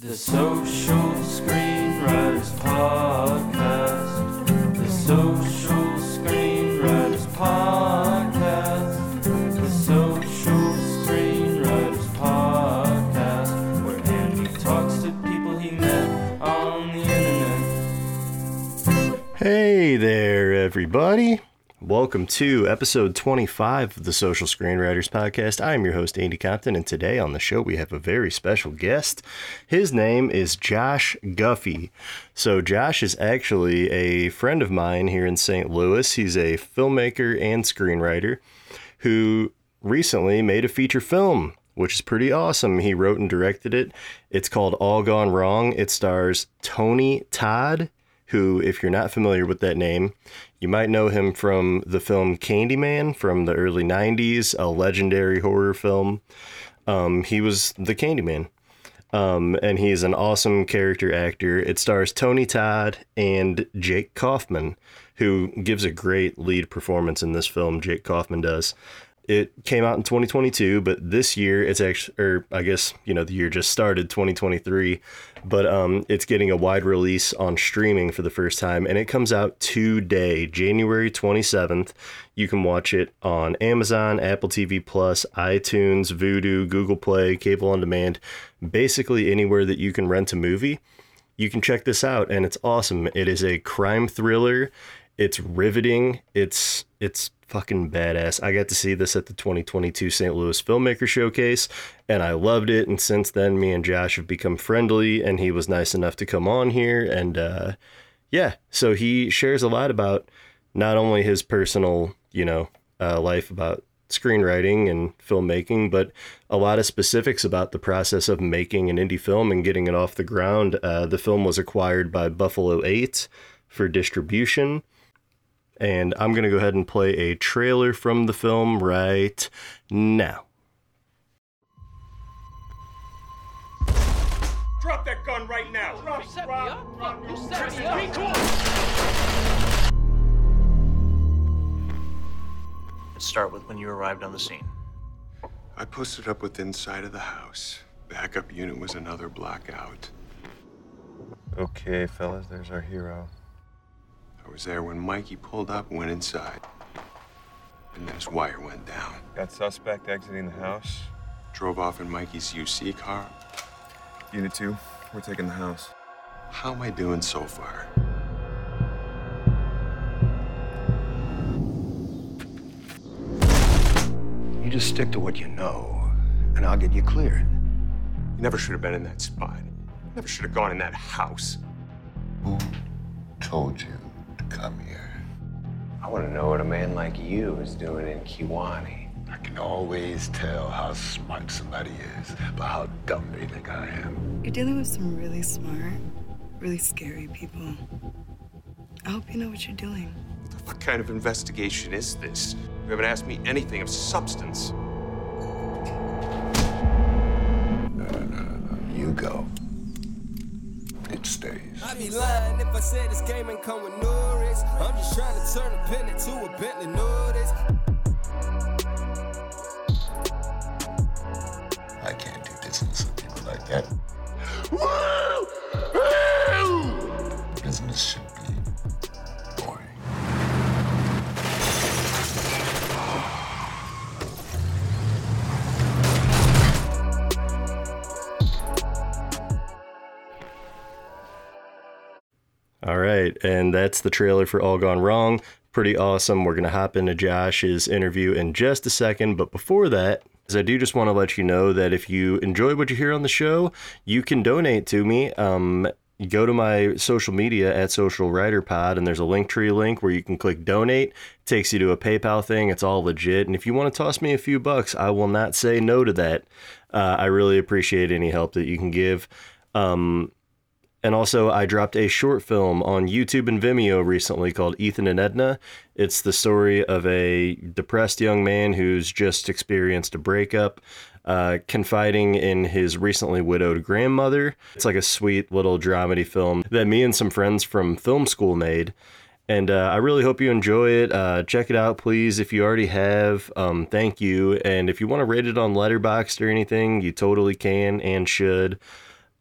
The Social Screenwriters Podcast. The Social Screenwriters Podcast. The Social Screenwriters Podcast. Where Andy talks to people he met on the internet. Hey there, everybody. Welcome to episode 25 of the Social Screenwriters Podcast. I am your host, Andy Compton, and today on the show we have a very special guest. His name is Josh Guffey. So, Josh is actually a friend of mine here in St. Louis. He's a filmmaker and screenwriter who recently made a feature film, which is pretty awesome. He wrote and directed it. It's called All Gone Wrong. It stars Tony Todd who, if you're not familiar with that name, you might know him from the film Candyman from the early 90s, a legendary horror film. Um, he was the Candyman. Um, and he's an awesome character actor. It stars Tony Todd and Jake Kaufman, who gives a great lead performance in this film. Jake Kaufman does. It came out in 2022, but this year it's actually, or I guess, you know, the year just started, 2023, but um, it's getting a wide release on streaming for the first time, and it comes out today, January 27th. You can watch it on Amazon, Apple TV Plus, iTunes, Vudu, Google Play, Cable on Demand, basically anywhere that you can rent a movie. You can check this out, and it's awesome. It is a crime thriller. It's riveting. It's it's fucking badass. I got to see this at the 2022 St. Louis Filmmaker Showcase and I loved it. And since then, me and Josh have become friendly and he was nice enough to come on here. And uh, yeah, so he shares a lot about not only his personal, you know, uh, life about screenwriting and filmmaking, but a lot of specifics about the process of making an indie film and getting it off the ground. Uh, the film was acquired by Buffalo 8 for distribution and I'm going to go ahead and play a trailer from the film right now. Drop that gun right now! Drop, You set me up. drop You set me up. Let's start with when you arrived on the scene. I posted up with inside of the house. Backup unit was another block out. Okay, fellas, there's our hero. I was there when Mikey pulled up and went inside. And then his wire went down. Got suspect exiting the house. Drove off in Mikey's UC car. Unit 2, we're taking the house. How am I doing so far? You just stick to what you know, and I'll get you cleared. You never should have been in that spot. Never should have gone in that house. Who told you to come here? I want to know what a man like you is doing in Kiwani. I can always tell how smart somebody is by how dumb they think I am. You're dealing with some really smart, really scary people. I hope you know what you're doing. What kind of investigation is this? You haven't asked me anything of substance. You go. It stays. I'd be lying if I said this game ain't come with no risk. I'm just trying to turn a pen into a Bentley notice. And that's the trailer for All Gone Wrong. Pretty awesome. We're going to hop into Josh's interview in just a second, but before that, I do just want to let you know that if you enjoy what you hear on the show, you can donate to me. Um, go to my social media at Social Writer Pod, and there's a Linktree link where you can click donate. It takes you to a PayPal thing. It's all legit. And if you want to toss me a few bucks, I will not say no to that. Uh, I really appreciate any help that you can give. Um, and also, I dropped a short film on YouTube and Vimeo recently called Ethan and Edna. It's the story of a depressed young man who's just experienced a breakup, uh, confiding in his recently widowed grandmother. It's like a sweet little dramedy film that me and some friends from film school made. And uh, I really hope you enjoy it. Uh, check it out, please. If you already have, um, thank you. And if you want to rate it on Letterboxd or anything, you totally can and should.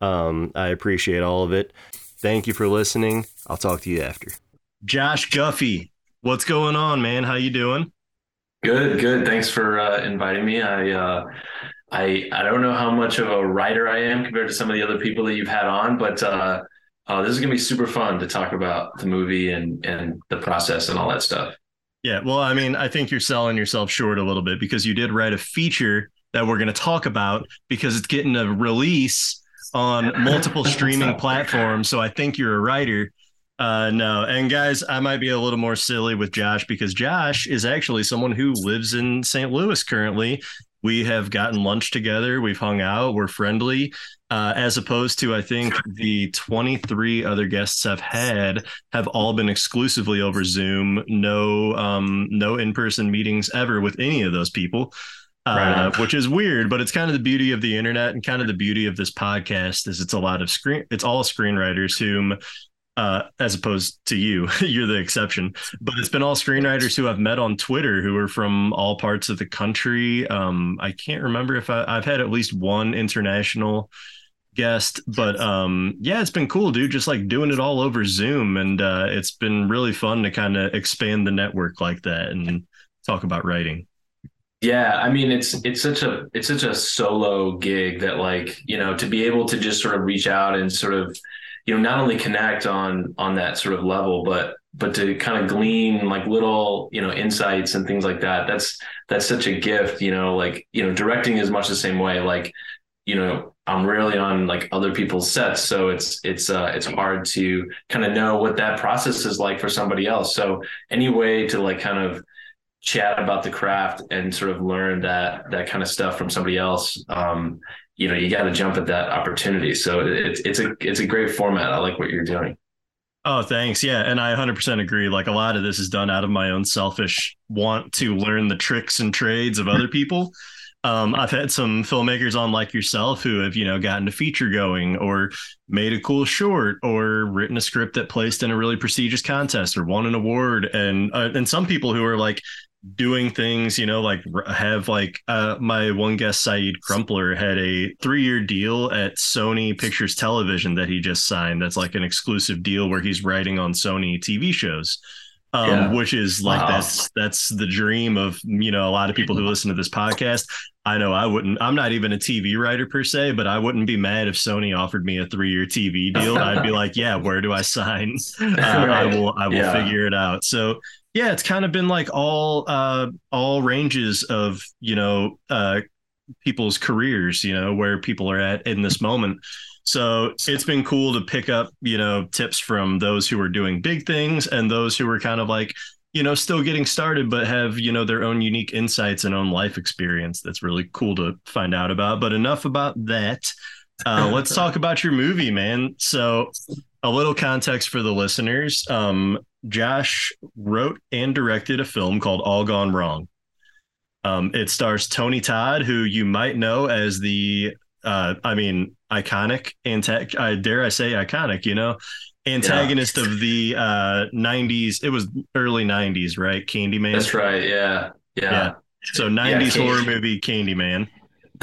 Um, I appreciate all of it. Thank you for listening. I'll talk to you after. Josh Guffey, what's going on, man? How you doing? Good, good. Thanks for uh, inviting me. I uh, I I don't know how much of a writer I am compared to some of the other people that you've had on, but uh, uh, this is gonna be super fun to talk about the movie and and the process and all that stuff. Yeah, well, I mean, I think you're selling yourself short a little bit because you did write a feature that we're going to talk about because it's getting a release on multiple streaming platforms. So I think you're a writer. Uh, no, and guys, I might be a little more silly with Josh because Josh is actually someone who lives in St. Louis currently. We have gotten lunch together. We've hung out. We're friendly. Uh, as opposed to, I think the 23 other guests I've had have all been exclusively over Zoom. No, um, no in-person meetings ever with any of those people. Uh, which is weird, but it's kind of the beauty of the internet and kind of the beauty of this podcast is it's a lot of screen, it's all screenwriters whom uh, as opposed to you. You're the exception. But it's been all screenwriters who I've met on Twitter who are from all parts of the country. Um, I can't remember if I, have had at least one international guest, but um, yeah, it's been cool, dude. Just like doing it all over Zoom, and uh, it's been really fun to kind of expand the network like that and talk about writing. Yeah, I mean it's it's such a it's such a solo gig that like you know to be able to just sort of reach out and sort of you know not only connect on on that sort of level but but to kind of glean like little you know insights and things like that that's that's such a gift you know like you know directing is much the same way like you know i'm rarely on like other people's sets so it's it's uh it's hard to kind of know what that process is like for somebody else so any way to like kind of chat about the craft and sort of learn that that kind of stuff from somebody else um you know you got to jump at that opportunity. So it's it's a it's a great format. I like what you're doing. Oh, thanks. Yeah, and I 100% agree. Like a lot of this is done out of my own selfish want to learn the tricks and trades of other people. Um, I've had some filmmakers on like yourself who have, you know, gotten a feature going or made a cool short or written a script that placed in a really prestigious contest or won an award. And uh, and some people who are like, doing things, you know, like have like uh, my one guest Saeed Crumpler had a three year deal at Sony Pictures Television that he just signed. That's like an exclusive deal where he's writing on Sony TV shows. Um, yeah. which is like wow. that's that's the dream of you know a lot of people who listen to this podcast. I know I wouldn't. I'm not even a TV writer per se, but I wouldn't be mad if Sony offered me a three year TV deal. I'd be like, yeah, where do I sign? Uh, right. I will I will yeah. figure it out. So yeah, it's kind of been like all uh, all ranges of you know uh, people's careers, you know, where people are at in this moment. So it's been cool to pick up, you know, tips from those who are doing big things and those who are kind of like, you know, still getting started, but have, you know, their own unique insights and own life experience. That's really cool to find out about. But enough about that. Uh, let's talk about your movie, man. So, a little context for the listeners. Um, Josh wrote and directed a film called All Gone Wrong. Um, it stars Tony Todd, who you might know as the, uh, I mean, iconic and uh, dare I say iconic, you know, antagonist yeah. of the uh, '90s. It was early '90s, right? Candyman. That's right. Yeah, yeah. yeah. So '90s yeah, horror movie Candyman.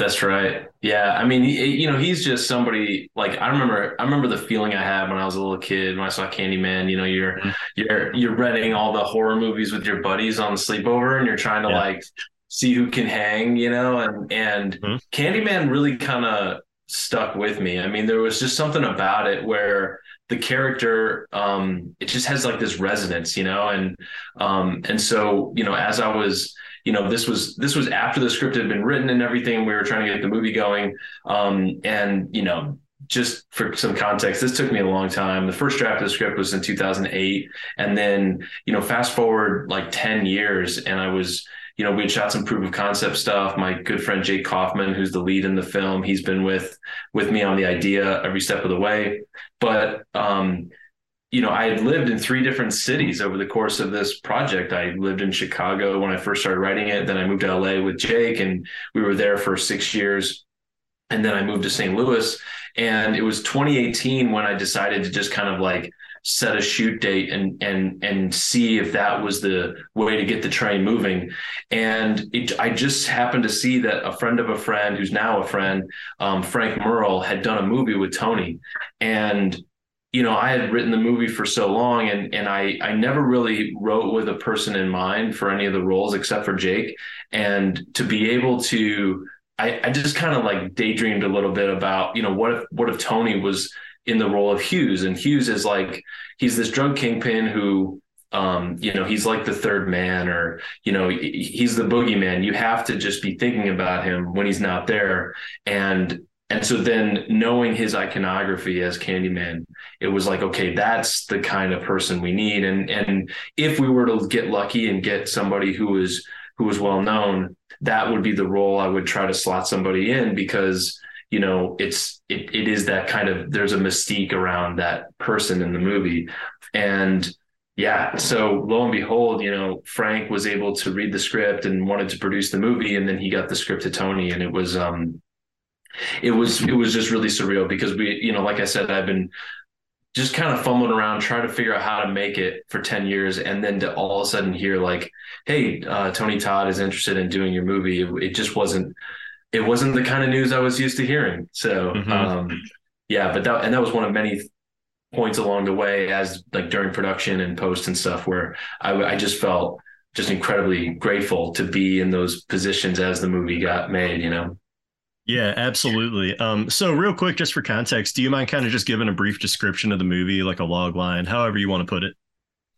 That's right. Yeah, I mean, he, you know, he's just somebody like I remember. I remember the feeling I had when I was a little kid when I saw Candyman. You know, you're mm-hmm. you're you're renting all the horror movies with your buddies on sleepover, and you're trying to yeah. like see who can hang. You know, and and mm-hmm. Candyman really kind of stuck with me. I mean, there was just something about it where the character um it just has like this resonance you know and um and so you know as i was you know this was this was after the script had been written and everything we were trying to get the movie going um, and you know just for some context, this took me a long time. The first draft of the script was in 2008. And then, you know, fast forward like 10 years, and I was, you know, we had shot some proof of concept stuff. My good friend Jake Kaufman, who's the lead in the film, he's been with with me on the idea every step of the way. But um, you know, I had lived in three different cities over the course of this project. I lived in Chicago when I first started writing it. Then I moved to LA with Jake, and we were there for six years. And then I moved to St. Louis. And it was 2018 when I decided to just kind of like set a shoot date and and and see if that was the way to get the train moving. And it, I just happened to see that a friend of a friend, who's now a friend, um, Frank Merle, had done a movie with Tony, and you know, I had written the movie for so long and and I I never really wrote with a person in mind for any of the roles except for Jake. And to be able to I, I just kind of like daydreamed a little bit about, you know, what if what if Tony was in the role of Hughes? And Hughes is like he's this drug kingpin who um, you know, he's like the third man, or you know, he's the boogeyman. You have to just be thinking about him when he's not there. And and so then knowing his iconography as Candyman, it was like, okay, that's the kind of person we need. And and if we were to get lucky and get somebody who was who was well known, that would be the role I would try to slot somebody in because you know it's it it is that kind of there's a mystique around that person in the movie. And yeah, so lo and behold, you know, Frank was able to read the script and wanted to produce the movie, and then he got the script to Tony, and it was um it was it was just really surreal because we you know like i said i've been just kind of fumbling around trying to figure out how to make it for 10 years and then to all of a sudden hear like hey uh, tony todd is interested in doing your movie. It, it, just wasn't it wasn't the kind of news i was used to hearing. So mm-hmm. um, yeah but that and that was one of many points along the way as like during production and post and stuff where i, I just felt just incredibly grateful to be in those positions as the movie got made you know yeah, absolutely. Um, so real quick, just for context, do you mind kind of just giving a brief description of the movie, like a log line, however you want to put it?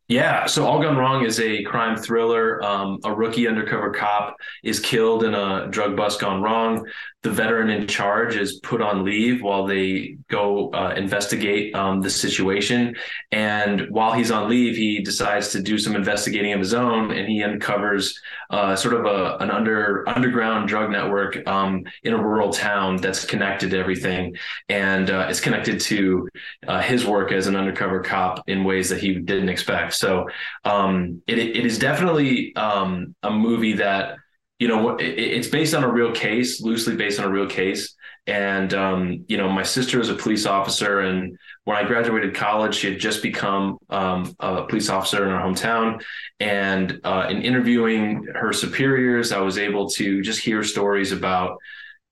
Yeah, so All Gone Wrong is a crime thriller. Um, a rookie undercover cop is killed in a drug bust gone wrong. The veteran in charge is put on leave while they go uh, investigate um, the situation. And while he's on leave, he decides to do some investigating of his own, and he uncovers uh, sort of a an under underground drug network um, in a rural town that's connected to everything, and uh, it's connected to uh, his work as an undercover cop in ways that he didn't expect. So um, it it is definitely um, a movie that you know it's based on a real case, loosely based on a real case. And um, you know, my sister is a police officer, and when I graduated college, she had just become um, a police officer in her hometown. And uh, in interviewing her superiors, I was able to just hear stories about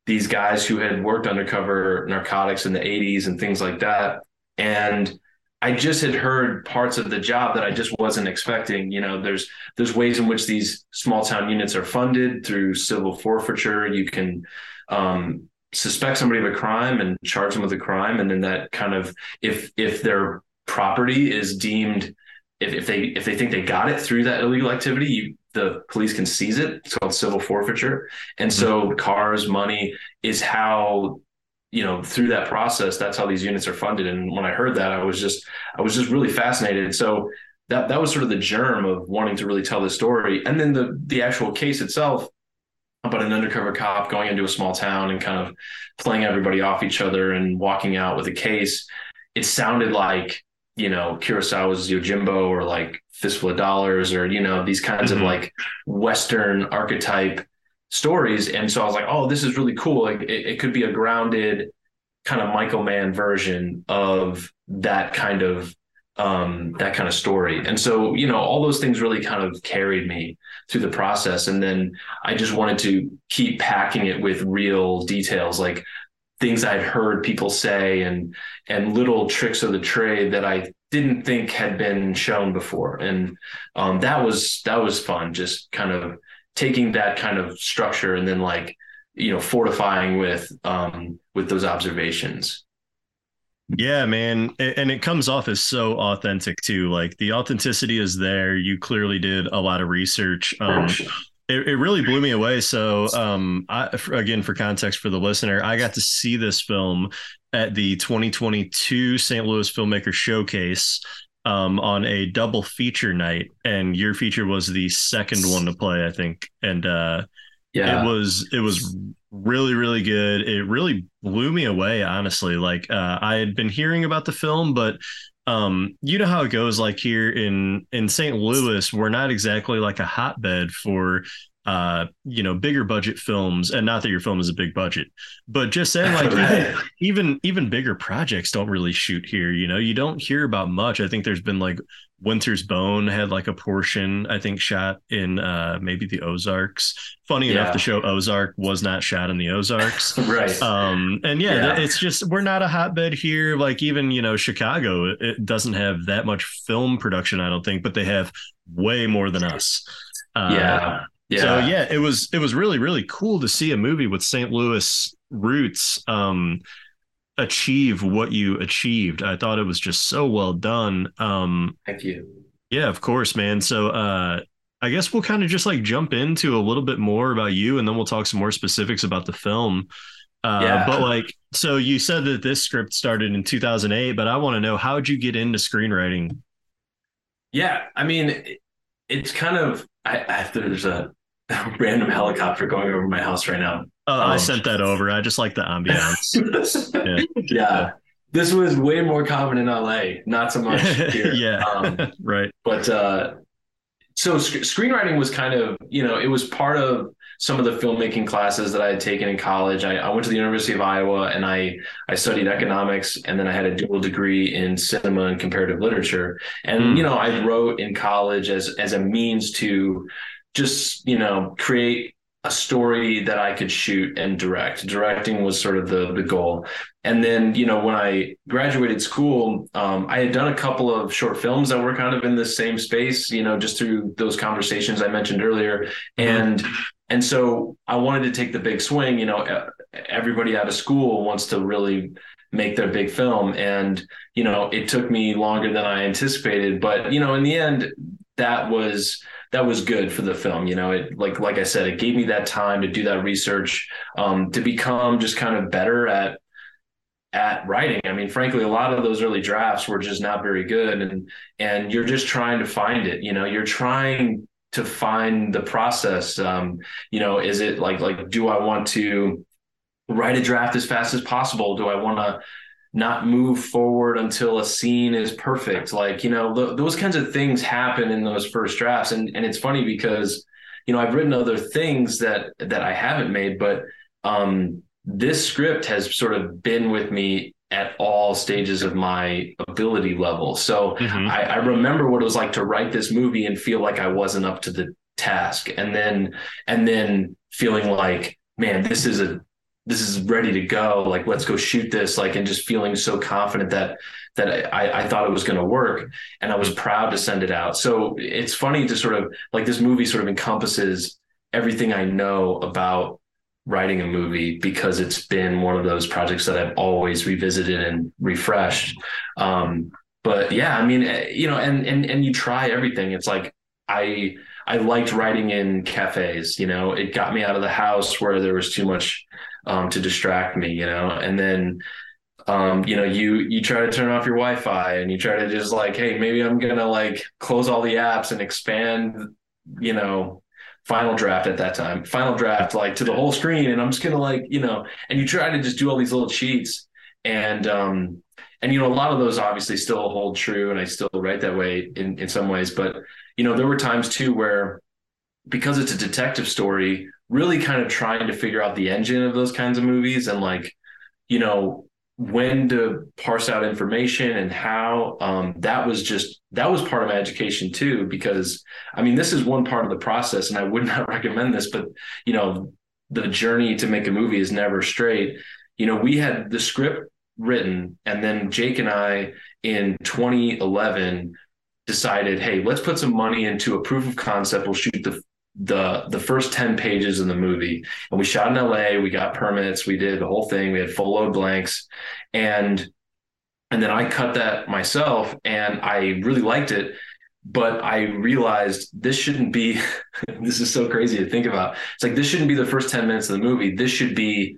these guys who had worked undercover narcotics in the 80s and things like that. And I just had heard parts of the job that I just wasn't expecting. You know, there's there's ways in which these small town units are funded through civil forfeiture. You can um, suspect somebody of a crime and charge them with a crime, and then that kind of if if their property is deemed if, if they if they think they got it through that illegal activity, you the police can seize it. It's called civil forfeiture, and so mm-hmm. cars, money is how you know through that process that's how these units are funded. And when i heard that i was just i was just really fascinated. So that that was sort of the germ of wanting to really tell the story. And then the the actual case itself about an undercover cop going into a small town and kind of playing everybody off each other and walking out with a case. It sounded like you know kurosawa's yojimbo or like fistful of dollars or you know these kinds mm-hmm. of like western archetype stories. And so I was like, oh, this is really cool. Like it, it could be a grounded kind of Michael Mann version of that kind of um that kind of story and so you know all those things really kind of carried me through the process and then i just wanted to keep packing it with real details like things i'd heard people say and and little tricks of the trade that i didn't think had been shown before and um that was that was fun just kind of taking that kind of structure and then like you know fortifying with um with those observations. Yeah man. And it comes off as so authentic too. Like the authenticity is there. You clearly did a lot of research. Um it, it really blew me away. So um I, again for context for the listener i got to see this film at the 2022 st louis filmmaker showcase um, on a double feature night, and your feature was the second one to play, I think. And uh, yeah, it was it was really really good. It really blew me away, honestly. Like uh, I had been hearing about the film, but um, you know how it goes. Like here in in St. Louis, we're not exactly like a hotbed for uh, you know, bigger budget films, and not that your film is a big budget, but just saying like Right. even, even bigger projects don't really shoot here. You know, you don't hear about much. I think there's been like Winter's Bone had like a portion, I think, shot in uh maybe the Ozarks. Funny enough, Yeah. the show Ozark was not shot in the Ozarks. right. Um, and yeah, Yeah. it's just we're not a hotbed here. Like even you know Chicago, it- it doesn't have that much film production, I don't think, but they have way more than us. Uh, yeah. Yeah. So yeah, it was it was really really cool to see a movie with St. Louis roots um, achieve what you achieved. I thought it was just so well done. Um, Thank you. yeah, of course, man. So uh I guess we'll kind of just like jump into a little bit more about you and then we'll talk some more specifics about the film. Uh Yeah. but like so you said that this script started in 2008, but I want to know how'd you get into screenwriting? Yeah, I mean, it's kind of I, I there's a random helicopter going over my house right now. I Um, sent that over. I just like the ambiance. yeah. Yeah. This was way more common in LA, not so much here. yeah. Um, right. but uh, so sc- screenwriting was kind of you know it was part of some of the filmmaking classes that I had taken in college. I, I went to the University of Iowa and I I studied economics and then I had a dual degree in cinema and comparative literature. And Hmm. you know I wrote in college as as a means to just you know create a story that I could shoot and direct. Directing was sort of the the goal. And then, you know, when I graduated school, um, I had done a couple of short films that were kind of in the same space, you know, just through those conversations I mentioned earlier. And and so I wanted to take the big swing. You know, everybody out of school wants to really make their big film, and you know, it took me longer than I anticipated. But you know, in the end, that was that was good for the film. You know, it like like I said, it gave me that time to do that research, um, to become just kind of better at at writing. I mean, frankly, a lot of those early drafts were just not very good, and and you're just trying to find it. You know, you're trying to find the process. Um, you know, is it like like do I want to write a draft as fast as possible? Do I want to not move forward until a scene is perfect? Like you know, th- those kinds of things happen in those first drafts, and and it's funny because you know I've written other things that that I haven't made, but um, this script has sort of been with me at all stages of my ability level. So Mhm. I, I remember what it was like to write this movie and feel like I wasn't up to the task, and then and then feeling like, man, this is a this is ready to go. Like, let's go shoot this. Like, and just feeling so confident that that I, I thought it was going to work, and I was proud to send it out. So it's funny to sort of like this movie sort of encompasses everything I know about writing a movie because it's been one of those projects that I've always revisited and refreshed. Um, but yeah, I mean, eh, you know, and and and you try everything. It's like I I liked writing in cafes. You know, it got me out of the house where there was too much um, to distract me. You know, and then um, you know, you you try to turn off your Wi-Fi and you try to just like, hey, maybe I'm gonna like close all the apps and expand, you know, Final Draft at that time, Final Draft like to the whole screen, and I'm just gonna like, you know, and you try to just do all these little cheats, and um, and you know, a lot of those obviously still hold true, and I still write that way in in some ways, but you know, there were times too where because it's a detective story, really kind of trying to figure out the engine of those kinds of movies and like, you know, when to parse out information and how um, that was just that was part of my education too because i mean this is one part of the process and i would not recommend this but you know the journey to make a movie is never straight. You know we had the script written and then jake and i in 2011 decided hey let's put some money into a proof of concept. We'll shoot the the the first 10 pages in the movie. And we shot in LA we got permits we did the whole thing we had full load blanks. And and then I cut that myself and I really liked it but I realized this shouldn't be this is so crazy to think about. It's like this shouldn't be the first 10 minutes of the movie. This should be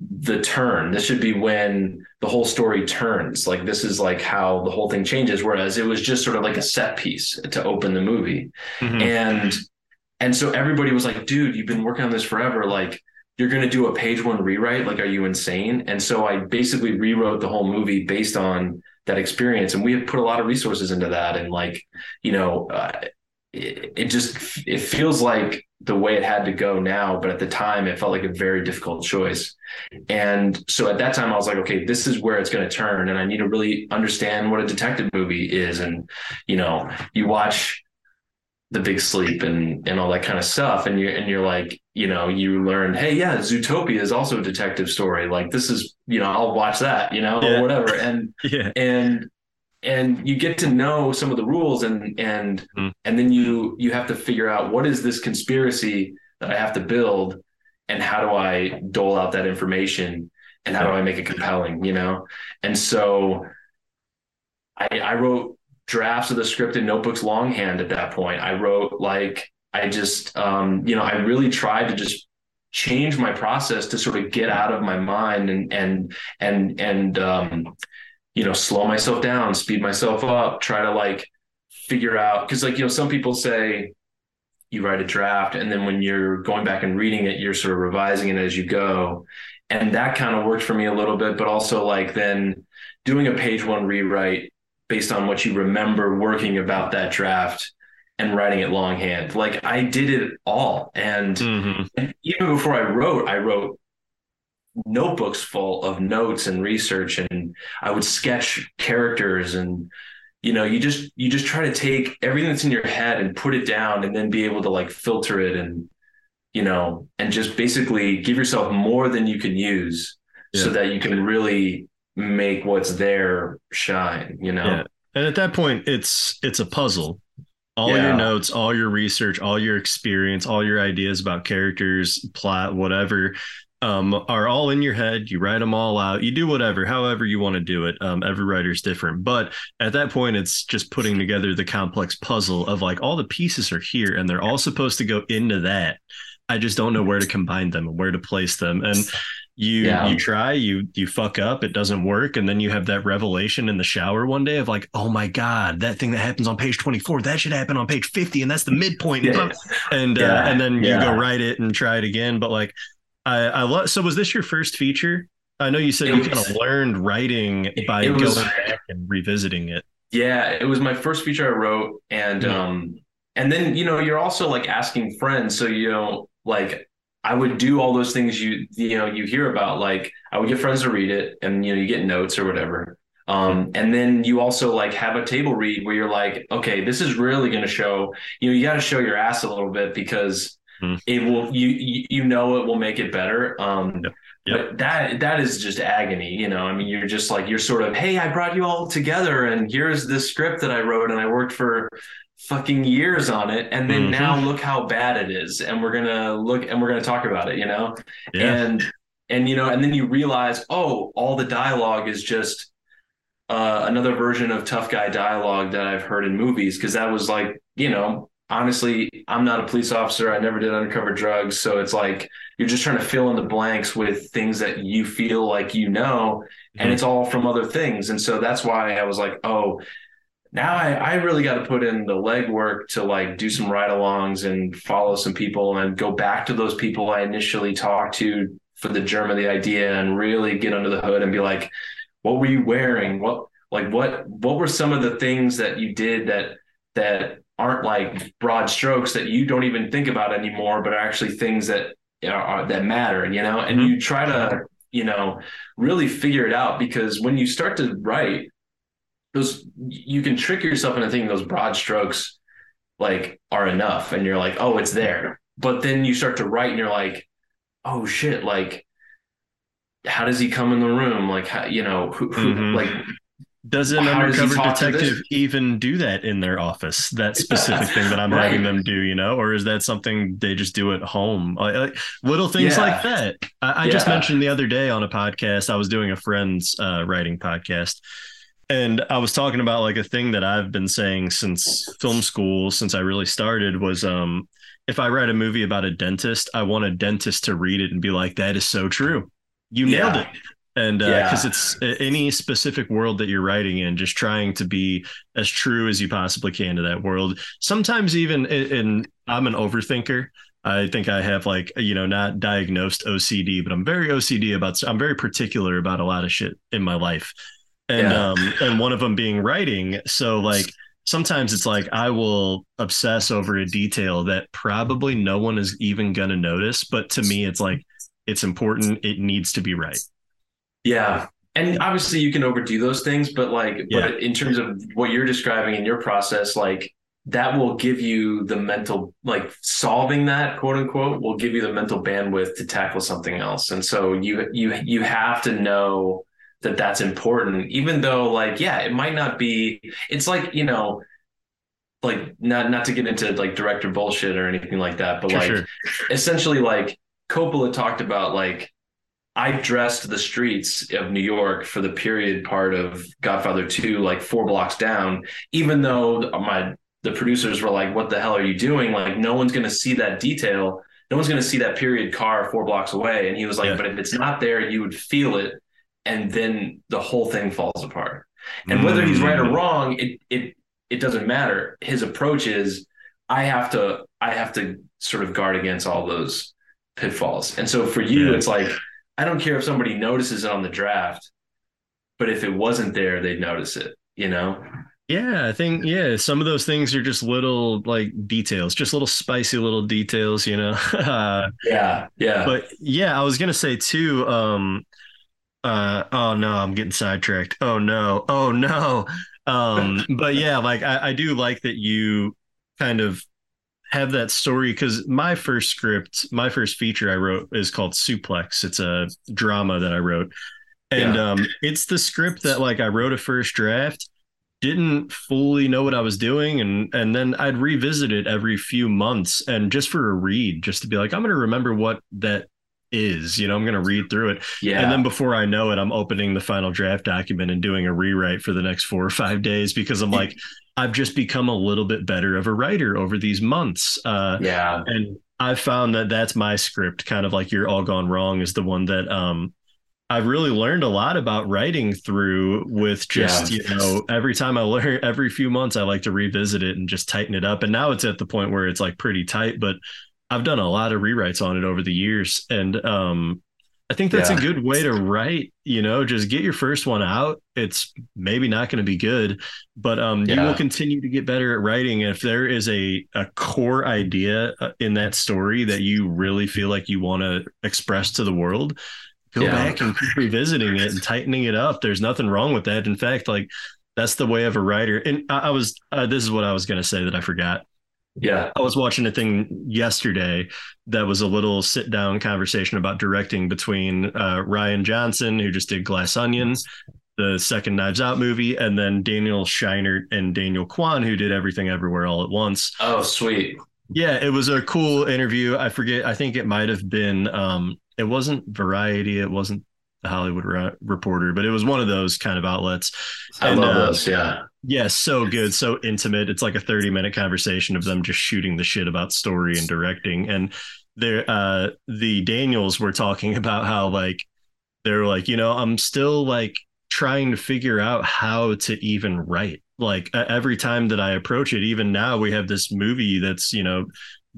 the turn. This should be when the whole story turns. Like this is like how the whole thing changes. Whereas it was just sort of like a set piece to open the movie. Mhm. and and so everybody was like, dude, you've been working on this forever. Like, you're going to do a page one rewrite. Like, are you insane? And so I basically rewrote the whole movie based on that experience. And we have put a lot of resources into that. And like, you know, uh, it, it just, it feels like the way it had to go now, but at the time it felt like a very difficult choice. And so at that time I was like, okay, this is where it's going to turn and I need to really understand what a detective movie is and you know, you watch the big sleep and and all that kind of stuff and you're and you're like you know you learn hey yeah zootopia is also a detective story like this is you know i'll watch that you know Yeah. or whatever and Yeah. and and you get to know some of the rules and and Mhm. and then you you have to figure out what is this conspiracy that i have to build and how do i dole out that information and how do i make it compelling you know and so i i wrote drafts of the script in notebooks longhand at that point. I wrote like i just um you know i really tried to just change my process to sort of get out of my mind and and and and um you know slow myself down speed myself up try to like figure out because like you know some people say you write a draft and then when you're going back and reading it you're sort of revising it as you go. And that kind of worked for me a little bit but also like then doing a page one rewrite based on what you remember working about that draft and writing it longhand. Like i did it all. And Mhm. and even before I wrote, I wrote notebooks full of notes and research and I would sketch characters. And you know, you just you just try to take everything that's in your head and put it down and then be able to like filter it and you know, and just basically give yourself more than you can use so that you can really make what's there shine, you know. Yeah. And at that point, it's it's a puzzle. All Yeah. your notes, all your research, all your experience, all your ideas about characters, plot, whatever, um, are all in your head. You write them all out. You do whatever, however you want to do it. Um, every writer's different, but at that point, it's just putting together the complex puzzle of like all the pieces are here, and they're all supposed to go into that. I just don't know where to combine them and where to place them. And you Yeah. you try, you you fuck up, it doesn't work, and then you have that revelation in the shower one day of like, oh my god, that thing that happens on page twenty four, that should happen on page fifty, and that's the midpoint. Yeah. And uh, and then you go write it and try it again. But like, I I love. So was this your first feature? I know you said It you was- kind of learned writing by it was- going back and revisiting it. Yeah, it was my first feature I wrote, and Mhm. um, and then you know you're also like asking friends, so you know like I would do all those things you you know you hear about, like I would get friends to read it, and you know you get notes or whatever, um, and then you also like have a table read where you're like, okay, this is really going to show, you know, you got to show your ass a little bit because Mhm. it will you you you know it will make it better. Um, Yep. Yep. but that that is just agony, you know. I mean, you're just like you're sort of, hey, I brought you all together, and here's this script that I wrote, and I worked for fucking years on it, and then Mhm. now look how bad it is, and we're gonna look and we're gonna talk about it, you know. Yeah. And and you know, and then you realize, oh, all the dialogue is just uh, another version of tough guy dialogue that I've heard in movies because that was like, you know, honestly, I'm not a police officer. I never did undercover drugs, so it's like you're just trying to fill in the blanks with things that you feel like you know, and Mhm. it's all from other things. And so that's why I was like, oh, now I, I really got to put in the legwork to like do some ride-alongs and follow some people and go back to those people I initially talked to for the germ of the idea and really get under the hood and be like, what were you wearing? What like what what were some of the things that you did that that aren't like broad strokes that you don't even think about anymore, but are actually things that are, are that matter, you know? And Mhm. you try to, you know, really figure it out because when you start to write, those you can trick yourself into thinking those broad strokes like are enough and you're like, oh, it's there. But then you start to write and you're like, oh shit, like how does he come in the room? Like how you know, who, who Mhm. like Does an How does undercover detective even do that in their office? That specific thing that I'm Right. having them do, you know, or is that something they just do at home? Like, like, little things Yeah. like that. I, I just mentioned the other day on a podcast. I was doing a friend's uh, writing podcast, and I was talking about like a thing that I've been saying since film school, since I really started, was um, if I write a movie about a dentist, I want a dentist to read it and be like, "That is so true. You nailed Yeah. it." and Yeah. because it's any specific world that you're writing in just trying to be as true as you possibly can to that world sometimes even and i'm an overthinker i think i have like you know not diagnosed ocd but i'm very ocd about i'm very particular about a lot of shit in my life and Yeah. um and one of them being writing so like sometimes it's like I will obsess over a detail that probably no one is even going to notice. But to me, it's like, it's important. It needs to be right. Yeah. And obviously you can overdo those things, but like, Yeah. but in terms of what you're describing in your process, like that will give you the mental, like solving that quote unquote will give you the mental bandwidth to tackle something else. And so you, you, you have to know that that's important, even though like, yeah, it might not be, it's like, you know, like not, not to get into like director bullshit or anything like that, but Sure, like sure. essentially like Coppola talked about like I dressed the streets of New York for the period part of Godfather 2 like four blocks down even though my the producers were like what the hell are you doing like no one's going to see that detail no one's going to see that period car four blocks away and he was like Yeah. but if it's not there you would feel it and then the whole thing falls apart and whether he's right or Mm. wrong it it it doesn't matter his approach is I have to I have to sort of guard against all those pitfalls. And so for you, Yeah. it's like I don't care if somebody notices it on the draft, but if it wasn't there, they'd notice it. You know? Yeah, I think yeah, some of those things are just little like details, just little spicy little details, you know. uh, Yeah, yeah. but yeah, I was gonna say too. Um, uh, oh no, I'm getting sidetracked. Oh no, oh no. Um, but yeah, like I, I do like that you kind of have that story because my first script, my first feature I wrote is called Suplex. It's a drama that I wrote, and Yeah. um, it's the script that like I wrote a first draft didn't fully know what I was doing and and then I'd revisit it every few months and just for a read just to be like I'm going to remember what that is you know I'm going to read through it yeah. and then before I know it I'm opening the final draft document and doing a rewrite for the next 4 or 5 days because I'm like I've just become a little bit better of a writer over these months uh yeah. and I've found that that's my script kind of like you're all gone wrong is the one that um I've really learned a lot about writing through with just, Yeah. you know, every time I learn every few months I like to revisit it and just tighten it up. And now it's at the point where it's like pretty tight, but I've done a lot of rewrites on it over the years. And um I think that's Yeah. a good way to write, you know, just get your first one out. It's maybe not going to be good, but um you will continue to get better at writing. If there is a a core idea uh, in that story that you really feel like you want to express to the world, go Yeah. back and keep revisiting it and tightening it up. There's nothing wrong with that. In fact, like that's the way of a writer. And I, I was uh, this is what I was going to say that I forgot. Yeah. I was watching a thing yesterday that was a little sit down conversation about directing between uh, Rian Johnson, who just did Glass Onion, the second Knives Out movie, and then Daniel Scheinert and Daniel Kwan, who did Everything Everywhere All at Once. Oh, sweet. Yeah, it was a cool interview. I forget. I think it might have been. Um, it wasn't Variety. It wasn't the Hollywood Re- Reporter, but it was one of those kind of outlets. I And, love uh, those. Yeah. Yeah, so good, so intimate. It's like a 30 minute conversation of them just shooting the shit about story and directing. And there uh the Daniels were talking about how like they're like, you know, I'm still like trying to figure out how to even write. Like every time that I approach it, even now we have this movie that's, you know,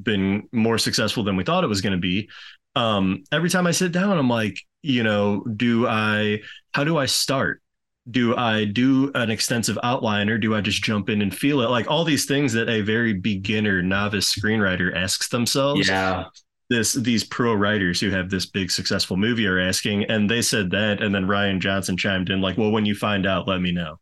been more successful than we thought it was going to be. Um every time I sit down I'm like, you know, do I how do I start? Do I do an extensive outline or do I just jump in and feel it? Like all these things that a very beginner novice screenwriter asks themselves. Yeah. This these pro writers who have this big successful movie are asking, and they said that, and then Rian Johnson chimed in like, "Well, when you find out, let me know."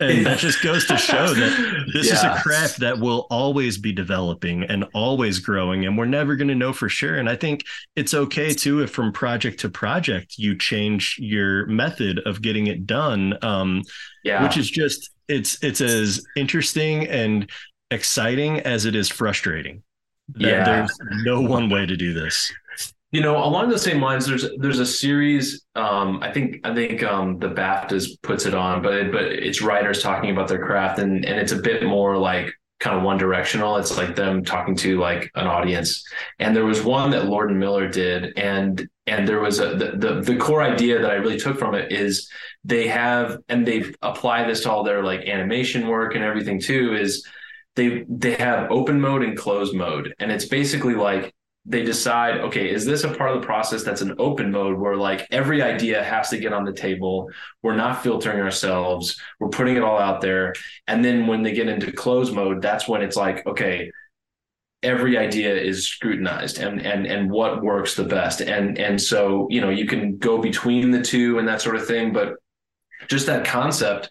And that just goes to show that this is a craft that will always be developing and always growing, and we're never going to know for sure. And I think it's okay too if from project to project you change your method of getting it done. Um, Yeah. which is just it's it's as interesting and exciting as it is frustrating. Yeah. there's no one way to do this. You know, along those same lines, there's there's a series. Um, I think I think um, the BAFTAs puts it on, but it, but it's writers talking about their craft, and and it's a bit more like kind of one directional. It's like them talking to like an audience. And there was one that Lord and Miller did, and and there was a the, the the core idea that I really took from it is they have and they apply this to all their like animation work and everything too. Is they they have open mode and closed mode, and it's basically like they decide, okay, is this a part of the process that's an open mode where like every idea has to get on the table? We're not filtering ourselves, we're putting it all out there. And then when they get into close mode, that's when it's like, okay, every idea is scrutinized and and and what works the best. And and so, you know, you can go between the two and that sort of thing, but just that concept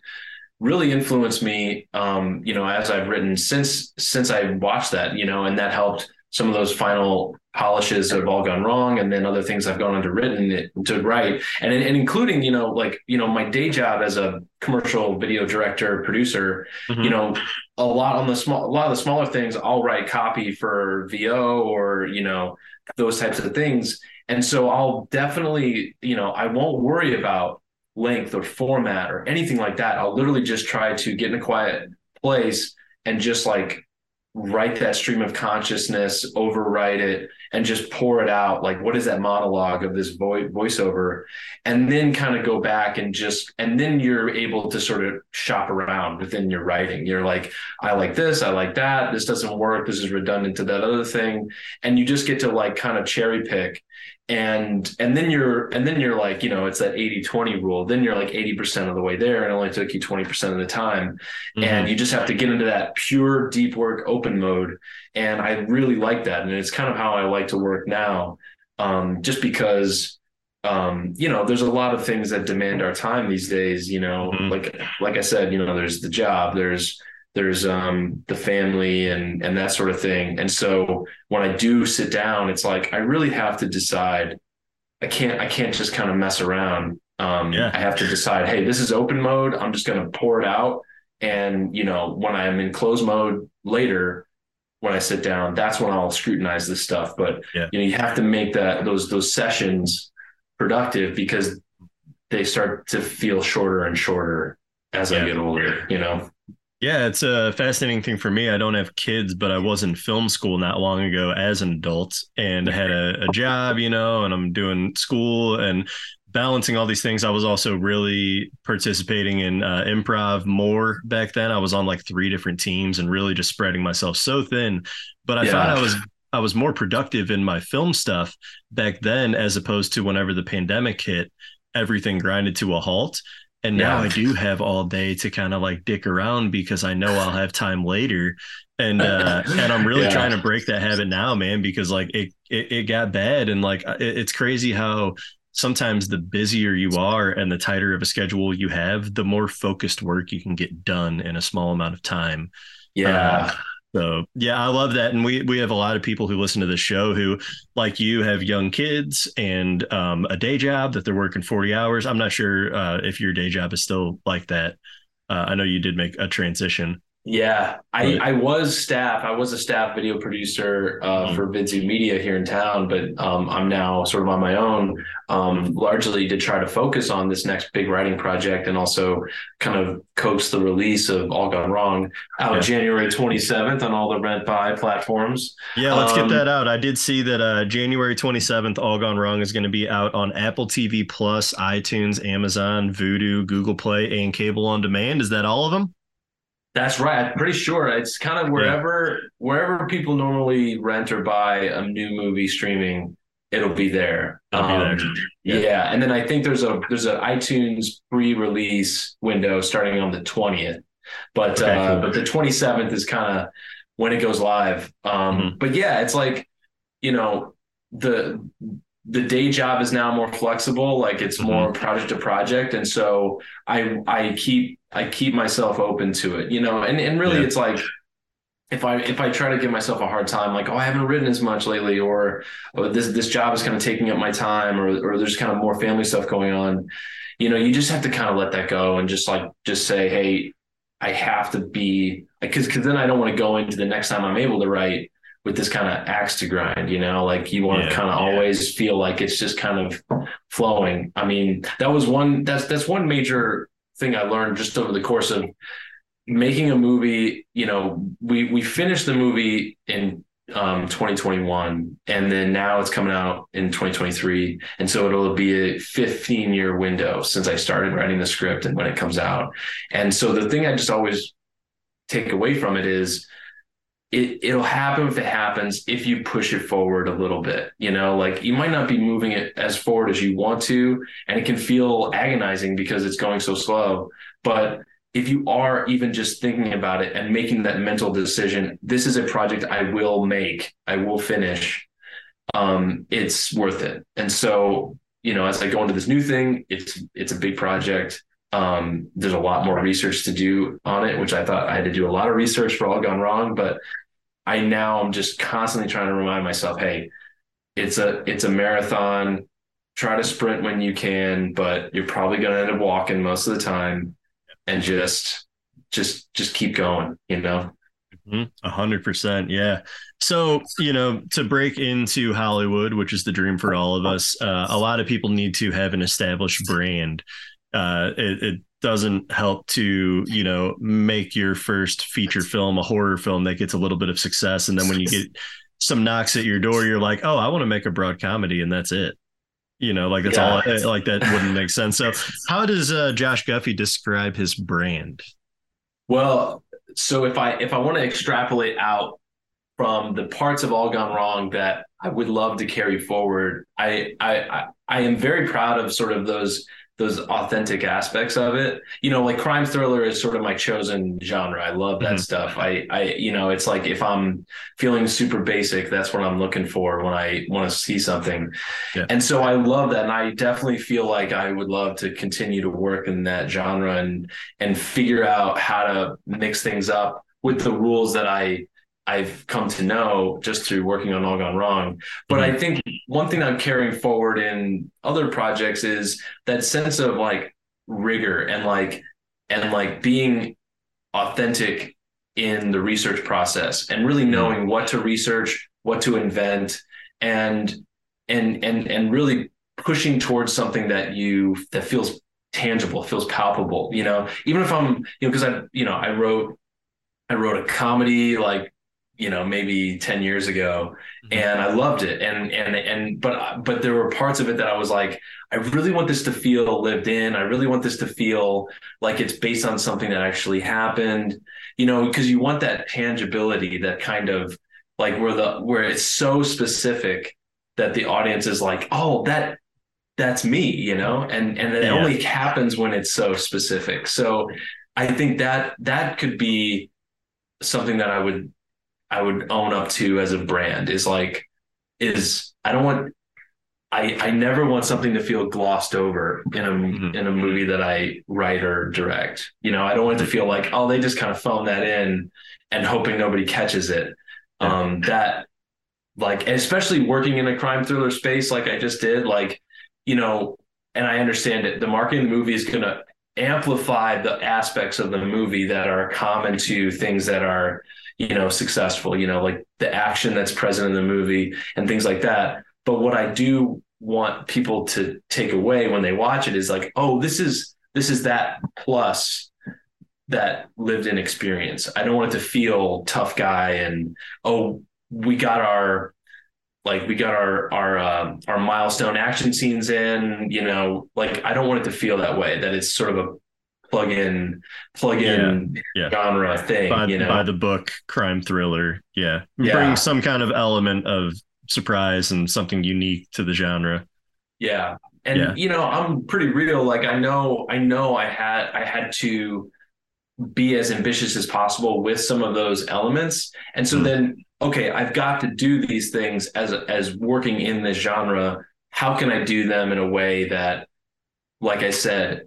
really influenced me um, you know, as I've written since since I watched that, you know, and that helped some of those final polishes have all gone wrong and then other things I've gone on to written to write and, and including you know like you know my day job as a commercial video director producer mm-hmm. you know a lot on the small a lot of the smaller things I'll write copy for VO or you know those types of things. And so I'll definitely you know I won't worry about length or format or anything like that. I'll literally just try to get in a quiet place and just like write that stream of consciousness, overwrite it, and just pour it out. Like, what is that monologue of this vo- voiceover? And then kind of go back and just, and then you're able to sort of shop around within your writing. You're like, I like this, I like that. This doesn't work. This is redundant to that other thing. And you just get to like kind of cherry pick and and then you're and then you're like you know it's that 80 20 rule then you're like 80% of the way there and it only took you 20% of the time mm-hmm. and you just have to get into that pure deep work open mode and i really like that and it's kind of how i like to work now um, just because um, you know there's a lot of things that demand our time these days you know mm-hmm. like like i said you know there's the job there's there's um, the family and and that sort of thing. And so when I do sit down, it's like I really have to decide. I can't I can't just kind of mess around. Um, yeah. I have to decide. Hey, this is open mode. I'm just going to pour it out. And you know, when I'm in closed mode later, when I sit down, that's when I'll scrutinize this stuff. But yeah. you know, you have to make that those those sessions productive because they start to feel shorter and shorter as yeah. I get older. You know. Yeah, it's a fascinating thing for me. I don't have kids, but I was in film school not long ago as an adult and I had a, a job, you know, and I'm doing school and balancing all these things. I was also really participating in uh, improv more back then. I was on like three different teams and really just spreading myself so thin. But I yeah. found I was I was more productive in my film stuff back then as opposed to whenever the pandemic hit, everything grinded to a halt. And now yeah. I do have all day to kind of like dick around because I know I'll have time later. And uh and I'm really yeah. trying to break that habit now, man, because like it it, it got bad and like it, it's crazy how sometimes the busier you are and the tighter of a schedule you have, the more focused work you can get done in a small amount of time. Yeah. Uh, so yeah, I love that, and we we have a lot of people who listen to this show who, like you, have young kids and um, a day job that they're working forty hours. I'm not sure uh, if your day job is still like that. Uh, I know you did make a transition. Yeah, I, I was staff. I was a staff video producer uh, mm-hmm. for Vidzu Media here in town, but um, I'm now sort of on my own, um, largely to try to focus on this next big writing project and also kind of coax the release of All Gone Wrong out yeah. January 27th on all the Rent Buy platforms. Yeah, let's um, get that out. I did see that uh, January 27th, All Gone Wrong is going to be out on Apple TV Plus, iTunes, Amazon, Vudu, Google Play, and cable on demand. Is that all of them? That's right. I'm pretty sure it's kind of wherever yeah. wherever people normally rent or buy a new movie streaming, it'll be there. Um, be there. Yeah. yeah. and then I think there's a there's an iTunes pre-release window starting on the twentieth, but okay, uh, cool. but the twenty seventh is kind of when it goes live. Um, mm-hmm. But yeah, it's like you know the the day job is now more flexible like it's mm-hmm. more project to project and so i i keep i keep myself open to it you know and and really yeah. it's like if i if i try to give myself a hard time like oh i haven't written as much lately or, or this this job is kind of taking up my time or or there's kind of more family stuff going on you know you just have to kind of let that go and just like just say hey i have to be because because then i don't want to go into the next time i'm able to write with this kind of axe to grind, you know, like you want yeah, to kind of yeah. always feel like it's just kind of flowing. I mean, that was one that's that's one major thing I learned just over the course of making a movie. You know, we we finished the movie in um, 2021, and then now it's coming out in 2023, and so it'll be a 15 year window since I started writing the script and when it comes out. And so the thing I just always take away from it is it it'll happen if it happens if you push it forward a little bit you know? Like you might not be moving it as forward as you want to and it can feel agonizing because it's going so slow but if you are even just thinking about it and making that mental decision this is a project i will make i will finish um it's worth it. And so you know as i go into this new thing it's it's a big project um, there's a lot more research to do on it, which I thought I had to do a lot of research for All Gone Wrong, but I now I'm just constantly trying to remind myself, hey, it's a it's a marathon. Try to sprint when you can, but you're probably going to end up walking most of the time, and just just just keep going. You know. A hundred percent, yeah. So you know, to break into Hollywood, which is the dream for all of us, uh, a lot of people need to have an established brand uh, it, it doesn't help to you know make your first feature film a horror film that gets a little bit of success. And then when you get some knocks at your door you're like oh i want to make a broad comedy and that's it. You know like that's yeah. all like that wouldn't make sense. So how does uh, josh guffey describe his brand? Well so if i if i want to extrapolate out from the parts of all gone wrong that i would love to carry forward i i i am very proud of sort of those those authentic aspects of it. You know, like crime thriller is sort of my chosen genre. I love that mm-hmm. stuff. I, I, you know, it's like if I'm feeling super basic, that's what I'm looking for when I want to see something. Yeah. And so I love that. And I definitely feel like I would love to continue to work in that genre and, and figure out how to mix things up with the rules that I, I've come to know just through working on All Gone Wrong. But mm-hmm. I think one thing I'm carrying forward in other projects is that sense of like rigor and like and like being authentic in the research process and really mm-hmm. knowing what to research, what to invent, and and and and really pushing towards something that you that feels tangible, feels palpable. You know, even if I'm you know because I you know I wrote I wrote a comedy like you know maybe 10 years ago mm-hmm. and i loved it. And and and but but there were parts of it that i was like i really want this to feel lived in. I really want this to feel like it's based on something that actually happened. You know because you want that tangibility that kind of like where the where it's so specific that the audience is like oh that that's me you know? And and it yeah. only happens when it's so specific. So i think that that could be something that i would I would own up to as a brand is like is I don't want I I never want something to feel glossed over in a mm-hmm. in a movie that I write or direct. You know, I don't want it to feel like oh they just kind of phone that in and hoping nobody catches it. Yeah. Um that like especially working in a crime thriller space like I just did like you know and I understand it the marketing the movie is going to amplify the aspects of the movie that are common to things that are you know successful you know like the action that's present in the movie and things like that. But what i do want people to take away when they watch it is like oh this is this is that plus that lived in experience. I don't want it to feel tough guy and oh we got our like we got our our uh, our milestone action scenes in you know like i don't want it to feel that way that it's sort of a plug in plug in yeah, yeah. genre thing by, you know by the book crime thriller yeah. yeah bring some kind of element of surprise and something unique to the genre yeah and yeah. you know i'm pretty real like i know i know i had i had to be as ambitious as possible with some of those elements and so mm. then okay i've got to do these things as as working in this genre how can i do them in a way that like i said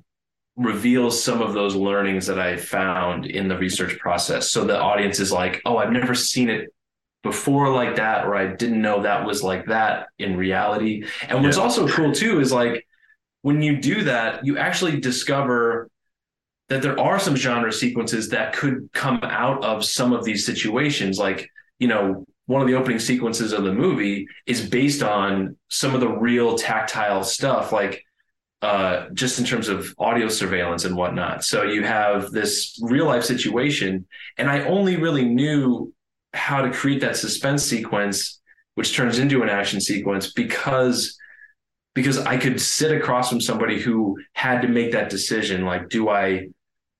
reveals some of those learnings that I found in the research process. So the audience is like, oh, I've never seen it before like that, or I didn't know that was like that in reality. And what's also cool too is like when you do that, you actually discover that there are some genre sequences that could come out of some of these situations. Like, you know, one of the opening sequences of the movie is based on some of the real tactile stuff. Like, uh, just in terms of audio surveillance and whatnot. So you have this real life situation, and I only really knew how to create that suspense sequence, which turns into an action sequence, because because I could sit across from somebody who had to make that decision. Like, do I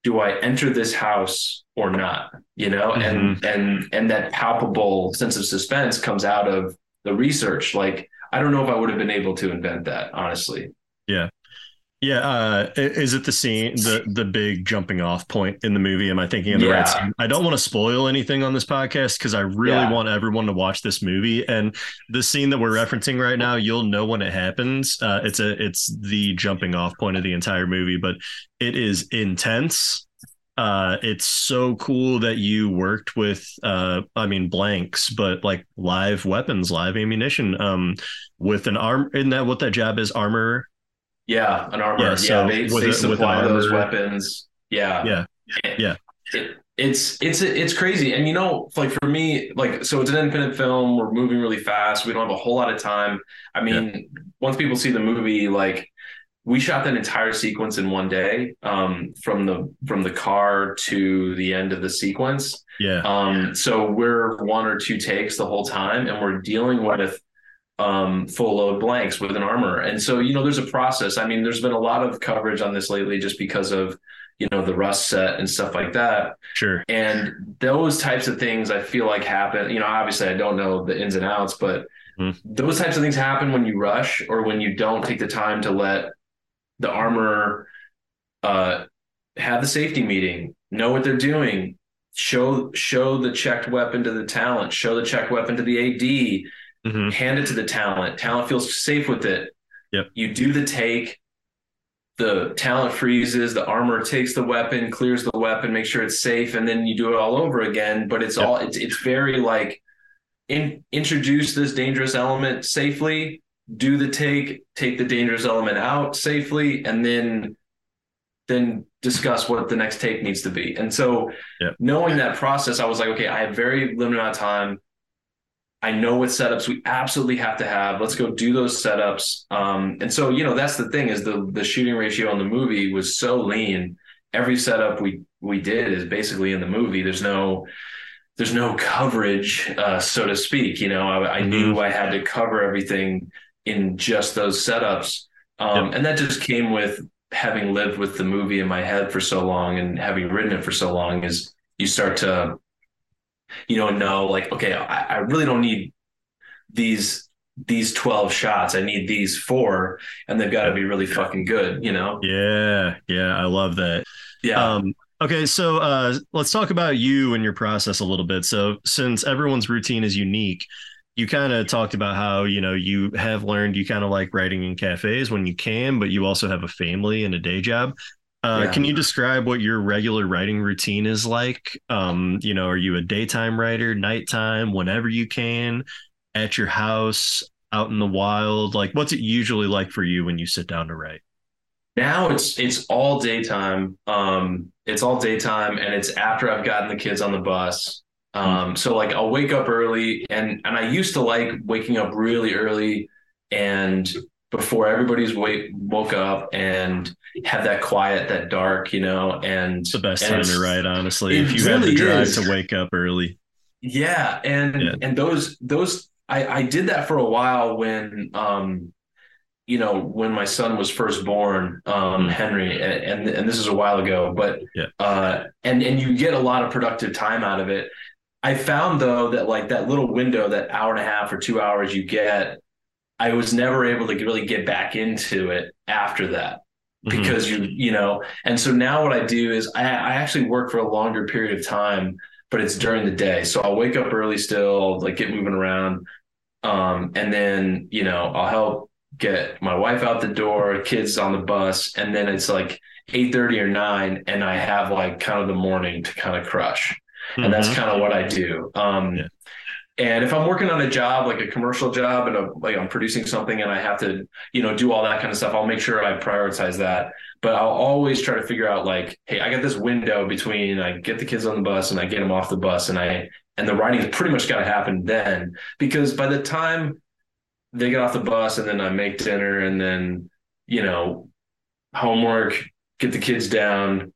do I enter this house or not? You know, and and and that palpable sense of suspense comes out of the research. Like I don't know if I would have been able to invent that, honestly. Yeah. Yeah, uh, is it the scene, the the big jumping off point in the movie? Am I thinking of the right scene? I don't want to spoil anything on this podcast because I really Yeah. want everyone to watch this movie. And the scene that we're referencing right now, you'll know when it happens. Uh, it's a it's the jumping off point of the entire movie, but it is intense. Uh, it's so cool that you worked with, uh, I mean, blanks, but like live weapons, live ammunition, um, with an arm. Isn't that what that job is? Armor Yeah, an armor. Yeah, Yeah, they, they an supply those weapons. Yeah, Yeah. Yeah. It, it's it's it's crazy, and you know, like for me, like so, it's an independent film. We're moving really fast. We don't have a whole lot of time. I mean, once people see the movie, like we shot that entire sequence in one day, um, from the from the car to the end of the sequence. Yeah. Um, so we're one or two takes the whole time, and we're dealing with um, full load blanks with an armor. And so, you know, there's a process. I mean, there's been a lot of coverage on this lately just because of, you know, the rust set and stuff like that. Sure. And those types of things I feel like happen. You know, obviously I don't know the ins and outs, but those types of things happen when you rush or when you don't take the time to let the armor uh, have the safety meeting, know what they're doing, show show the checked weapon to the talent, show the checked weapon to the AD, Mm-hmm. hand it to the talent. Talent feels safe with it. Yep. You do the take. The talent freezes. The armor takes the weapon, clears the weapon, make sure it's safe, and then you do it all over again. But it's all it's it's very like in, introduce this dangerous element safely, do the take, take the dangerous element out safely, and then then discuss what the next take needs to be. And so knowing that process, I was like, okay, I have very limited amount of time. I know what setups we absolutely have to have. Let's go do those setups. Um, and so, you know, that's the thing is the the shooting ratio on the movie was so lean. Every setup we we did is basically in the movie. There's no there's no coverage, uh, so to speak. You know, I, I knew I had to cover everything in just those setups, um, and that just came with having lived with the movie in my head for so long and having written it for so long. Is you start to, you know, know like, okay, I, I really don't need these these 12 shots. I need these four, and they've got to be really fucking good. You know? Yeah, yeah, I love that. Yeah. Um, okay, so uh, let's talk about you and your process a little bit. So, since everyone's routine is unique, you kind of talked about how you know you have learned you kind of like writing in cafes when you can, but you also have a family and a day job. Uh, Yeah. Can you describe what your regular writing routine is like? Um, you know, are you a daytime writer, nighttime, whenever you can, at your house, out in the wild? Like, what's it usually like for you when you sit down to write? now it's it's all daytime um it's all daytime and it's after i've gotten the kids on the bus um so like i'll wake up early and and i used to like waking up really early and before everybody's wake woke up and have that quiet that dark you know and it's the best time to write, honestly. If you have the really drive is. to wake up early. Yeah, and Yeah. and those those I I did that for a while when um you know when my son was first born um Henry and, and and this is a while ago but Yeah. uh and and you get a lot of productive time out of it. I found though that like that little window that hour and a half or 2 hours you get I was never able to really get back into it after that Mhm. because you you know and so now what i do is I, I actually work for a longer period of time but it's during the day so i'll wake up early still like get moving around um and then you know i'll help get my wife out the door kids on the bus and then it's like 8:30 or 9 and i have like kind of the morning to kind of crush and that's Mhm. kind of what i do um and if I'm working on a job, like a commercial job, and a, like I'm producing something, and I have to, you know, do all that kind of stuff, I'll make sure I prioritize that. But I'll always try to figure out, like, hey, I got this window between I get the kids on the bus and I get them off the bus, and I and the writing's pretty much got to happen then, because by the time they get off the bus, and then I make dinner, and then you know, homework, get the kids down,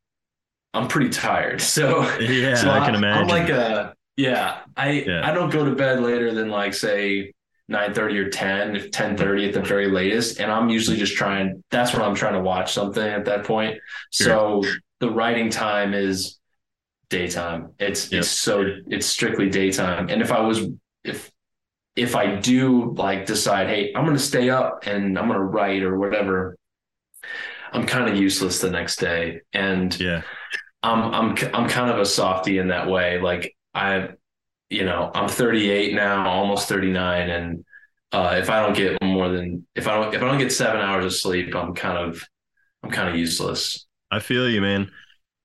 I'm pretty tired. So Yeah, so I can I'm imagine. like a yeah. I Yeah. I don't go to bed later than like say 9:30 or 10, 10:30 at the very latest, and I'm usually just trying. That's when I'm trying to watch something at that point. So the writing time is daytime. It's Yep. it's so it's strictly daytime. And if I was if if I do like decide, hey, I'm gonna stay up and I'm gonna write or whatever, I'm kind of useless the next day. And Yeah. I'm I'm I'm kind of a softie in that way. Like I, you know, I'm 38 now, almost 39, and uh, if I don't get more than if I don't if I don't get seven hours of sleep, I'm kind of I'm kind of useless. I feel you, man.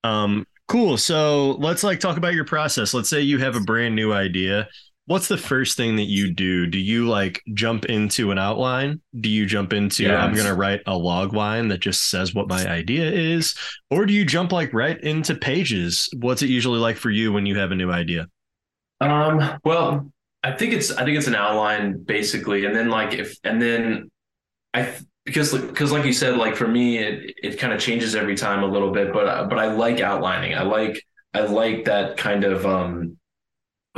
Um, cool. So let's like talk about your process. Let's say you have a brand new idea. What's the first thing that you do? Do you like jump into an outline? Do you jump into Yeah. I'm gonna write a log line that just says what my idea is? Or do you jump like right into pages? What's it usually like for you when you have a new idea? Um, well, I think it's I think it's an outline basically, and then like if and then I because because like you said, like for me it it kind of changes every time a little bit, but but I like outlining. I like I like that kind of um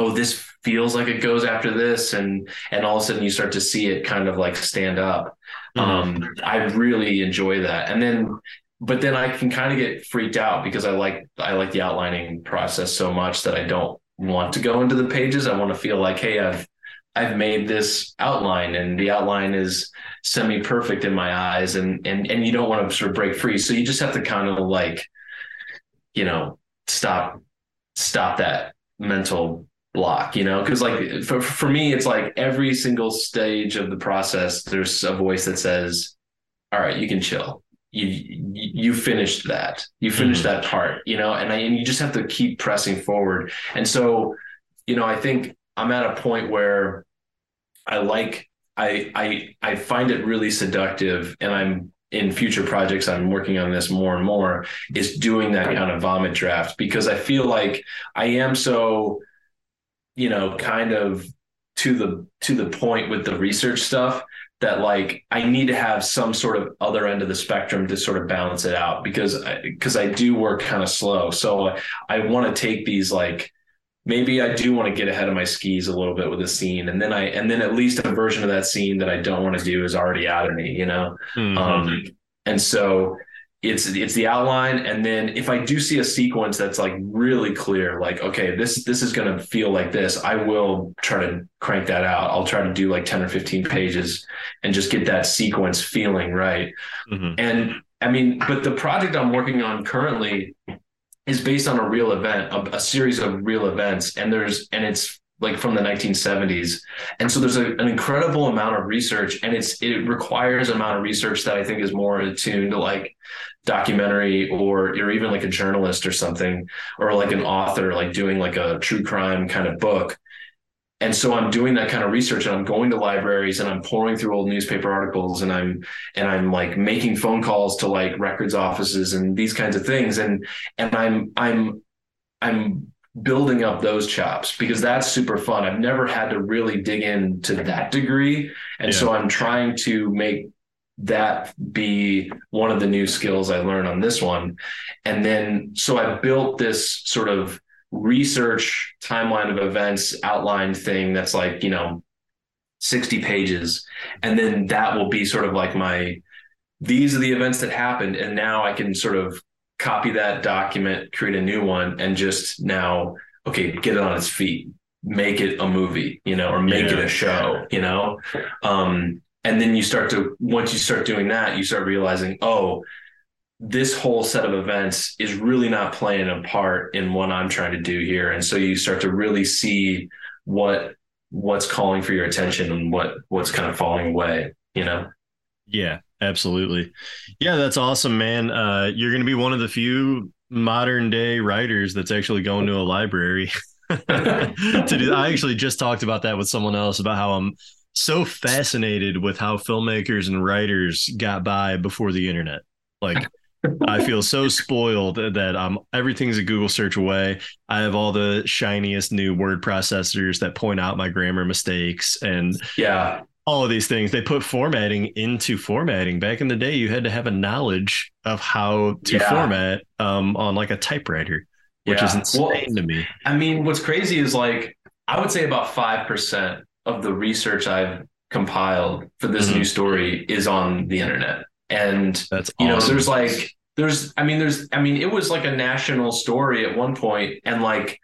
oh this feels like it goes after this and and all of a sudden you start to see it kind of like stand up. Um I really enjoy that. And then but then I can kind of get freaked out because I like I like the outlining process so much that I don't want to go into the pages. I want to feel like, hey, I've I've made this outline and the outline is semi perfect in my eyes and and and you don't want to sort of break free. So you just have to kind of like, you know, stop stop that mental block, you know, because like for for me, it's like every single stage of the process, there's a voice that says, All right, you can chill. You you finished that. You mm-hmm. finished that part, you know, and I, and you just have to keep pressing forward. And so, you know, I think I'm at a point where I like I I I find it really seductive, and I'm in future projects I'm working on this more and more is doing that kind of vomit draft because I feel like I am so you know kind of to the to the point with the research stuff that like I need to have some sort of other end of the spectrum to sort of balance it out because because I, do work kind of slow so I want to take these like maybe I do want to get ahead of my skis a little bit with a scene and then I and then at least a version of that scene that I don't want to do is already out of me you know Mhm. um and so it's it's the outline. And then if I do see a sequence that's like really clear like okay this this is going to feel like this I will try to crank that out. I'll try to do like 10 or 15 pages and just get that sequence feeling right. Mhm. and I mean, but the project I'm working on currently is based on a real event, a, a series of real events, and there's and it's like from the 1970s, and so there's a, an incredible amount of research, and it's it requires an amount of research that I think is more attuned to like documentary or or even like a journalist or something, or like an author like doing like a true crime kind of book. And so i'm doing that kind of research and i'm going to libraries and i'm pouring through old newspaper articles and i'm and i'm like making phone calls to like records offices and these kinds of things. And and i'm i'm i'm building up those chops because that's super fun. I've never had to really dig into that degree. And so i'm trying to make that be one of the new skills i learn on this one. And then so i built this sort of research timeline of events outline thing that's like you know 60 pages. And then that will be sort of like my these are the events that happened. And now i can sort of copy that document create a new one and just now okay get it on its feet. Make it a movie you know or make it a show you know? Um and then you start to once you start doing that you start realizing oh this whole set of events is really not playing a part in what I'm trying to do here. And so you start to really see what what's calling for your attention and what what's kind of falling away, you know? Yeah, absolutely. Yeah, that's awesome, man. Uh, you're to be one of the few modern day writers that's actually going to a library to do. I actually just talked about that with someone else about how I'm so fascinated with how filmmakers and writers got by before the internet. Like, I feel so spoiled that um everything's a Google search away. I have all the shiniest new word processors that point out my grammar mistakes and Yeah. all of these things. They put formatting into formatting. Back in the day, you had to have a knowledge of how to Yeah. format um on like a typewriter, which is insane Well, to me. I mean, what's crazy is like I would say about five percent of the research I've compiled for this Mhm. new story is on the internet. And That's you know, there's like there's I mean there's I mean it was like a national story at one point and like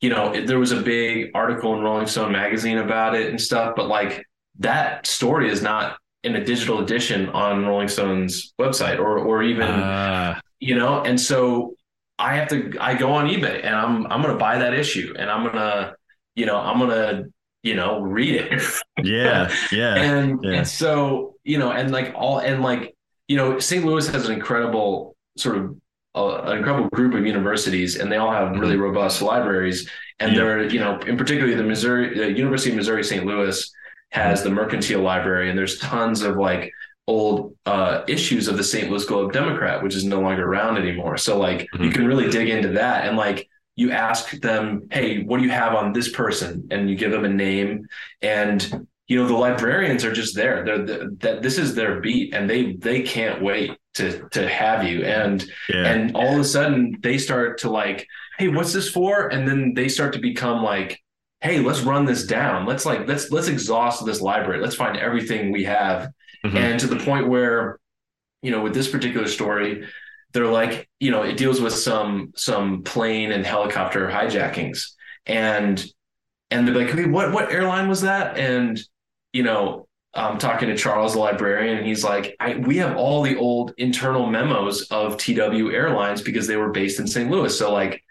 you know it, there was a big article in Rolling Stone magazine about it and stuff but like that story is not in a digital edition on Rolling Stone's website or or even Ah. you know and so I have to I go on eBay and I'm I'm going to buy that issue and I'm going to you know I'm going to you know read it. Yeah, yeah, and yeah. and so you know and like all and like you know st louis has an incredible sort of uh, an incredible group of universities and they all have really robust libraries. And Yeah. they're you know in particular the missouri the university of missouri st louis has the mercantile library and there's tons of like old uh, issues of the st louis globe democrat which is no longer around anymore. So like you can really dig into that. And like you ask them hey what do you have on this person? And you give them a name. And you know the librarians are just there. They're the, that this is their beat and they they can't wait to to have you. And Yeah. and all of a sudden they start to like hey what's this for? And then they start to become like hey let's run this down. Let's like let's let's exhaust this library. Let's find everything we have. Mhm. and to the point where you know with this particular story they're like you know it deals with some some plane and helicopter hijackings and and they're like hey, what what airline was that and you know i'm talking to charles the librarian and he's like I, we have all the old internal memos of tw airlines because they were based in st louis so like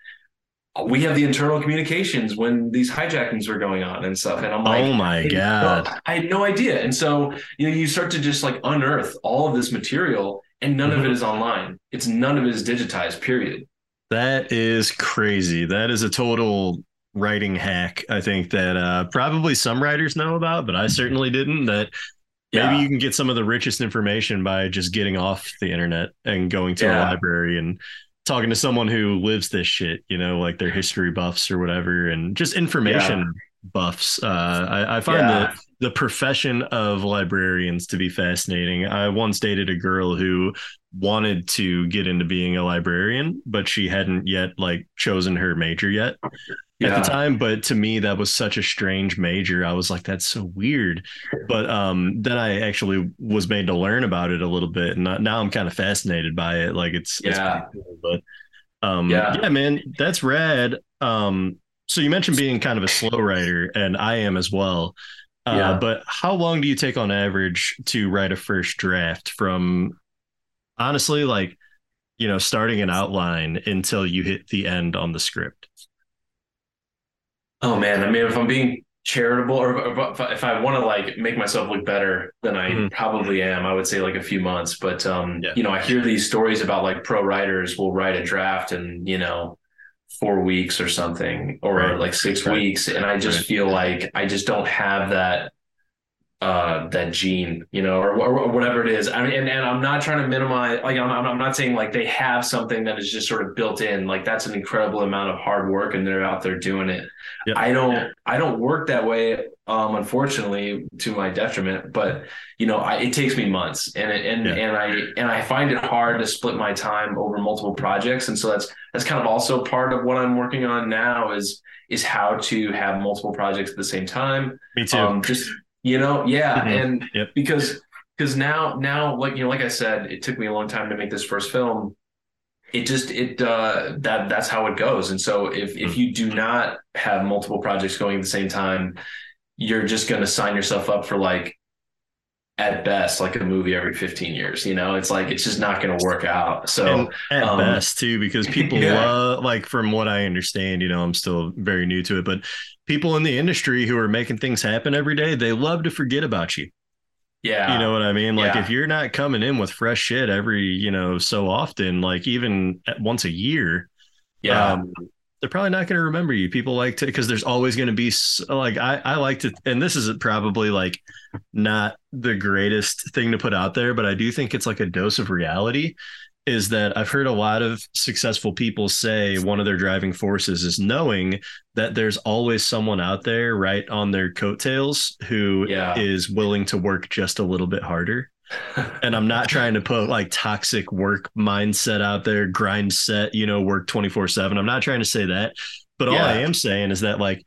we have the internal communications when these hijackings were going on and stuff and i'm like oh my Hey, god. no, I had no idea. And so, you know, you start to just like unearth all of this material and none of Mm-hmm. it is online. It's none of it is digitized, period. That is crazy. That is a total writing hack. I think that uh, probably some writers know about, but I certainly didn't. That maybe Yeah. you can get some of the richest information by just getting off the internet and going to a library and talking to someone who lives this shit. You know, like their history buffs or whatever, and just information buffs. Uh, I, I find Yeah. that the profession of librarians to be fascinating. I once dated a girl who wanted to get into being a librarian, but she hadn't yet like chosen her major yet at the time. But to me, that was such a strange major. I was like, that's so weird. But um, then I actually was made to learn about it a little bit, and now- I'm kind of fascinated by it. Like it's, it's Yeah. pretty cool. But um, Yeah. yeah, man, that's rad. Um, so you mentioned being kind of a slow writer, and I am as well. Uh, Yeah. But how long do you take on average to write a first draft from honestly, like, you know, starting an outline until you hit the end on the script? Oh man, I mean, if I'm being charitable or if I, if I want to like make myself look better than I Mhm. probably am, I would say like a few months. But um, Yeah. you know, I hear these stories about like pro writers will write a draft and, you know four weeks or something, or Right. like six Right. weeks, and I just Right. feel like I just don't have that uh that gene you know or, or whatever it is. I mean and, and i'm not trying to minimize like I'm, I'm not saying like they have something that is just sort of built in. Like that's an incredible amount of hard work and they're out there doing it. I don't i don't work that way um unfortunately to my detriment but you know I, it takes me months. And it, and Yeah. and i and i find it hard to split my time over multiple projects. And so that's that's kind of also part of what i'm working on now is is how to have multiple projects at the same time. Me too. um just you know yeah Mhm. and Yep. because because now now like you know like i said it took me a long time to make this first film it just it uh that that's how it goes and so if Mm. if you do not have multiple projects going at the same time you're just going to sign yourself up for like at best like a movie every 15 years you know? It's like it's just not going to work out. So and at um, best too because people yeah. love like from what i understand you know i'm still very new to it but people in the industry who are making things happen every day they love to forget about you. Yeah. you know what i mean? Like Yeah. if you're not coming in with fresh shit every you know so often like even at once a year yeah. um, they're probably not going to remember you. People like to because there's always going to be like I I like to, and this is probably like not the greatest thing to put out there, but I do think it's like a dose of reality. Is that I've heard a lot of successful people say one of their driving forces is knowing that there's always someone out there right on their coattails who is Yeah. willing to work just a little bit harder and I'm not trying to put like toxic work mindset out there, grind set, you know, work 24 7. I'm not trying to say that. But all Yeah. I am saying is that like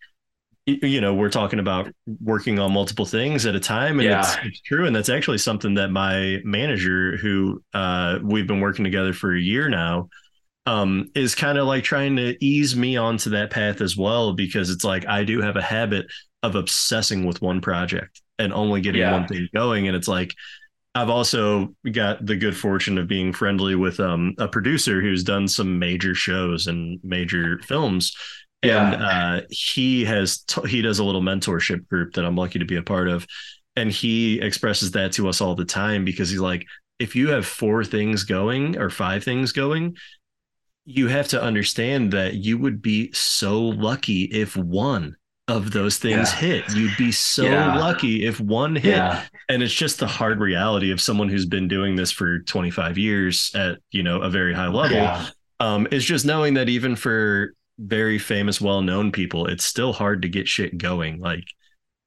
you know, we're talking about working on multiple things at a time, and it's, it's true. And that's actually something that my manager, who uh, we've been working together for a year now, um, is kind of like trying to ease me onto that path as well, because it's like I do have a habit of obsessing with one project and only getting Yeah. one thing going, and it's like. I've also got the good fortune of being friendly with um, a producer who's done some major shows and major films, and uh, he has t- he does a little mentorship group that I'm lucky to be a part of, and he expresses that to us all the time because he's like, if you have four things going or five things going, you have to understand that you would be so lucky if one of those things Yeah. hit. You'd be so Yeah. lucky if one hit. Yeah. And it's just the hard reality of someone who's been doing this for 25 years at, you know, a very high level. Um, it's just knowing that even for very famous, well-known people, it's still hard to get shit going. Like,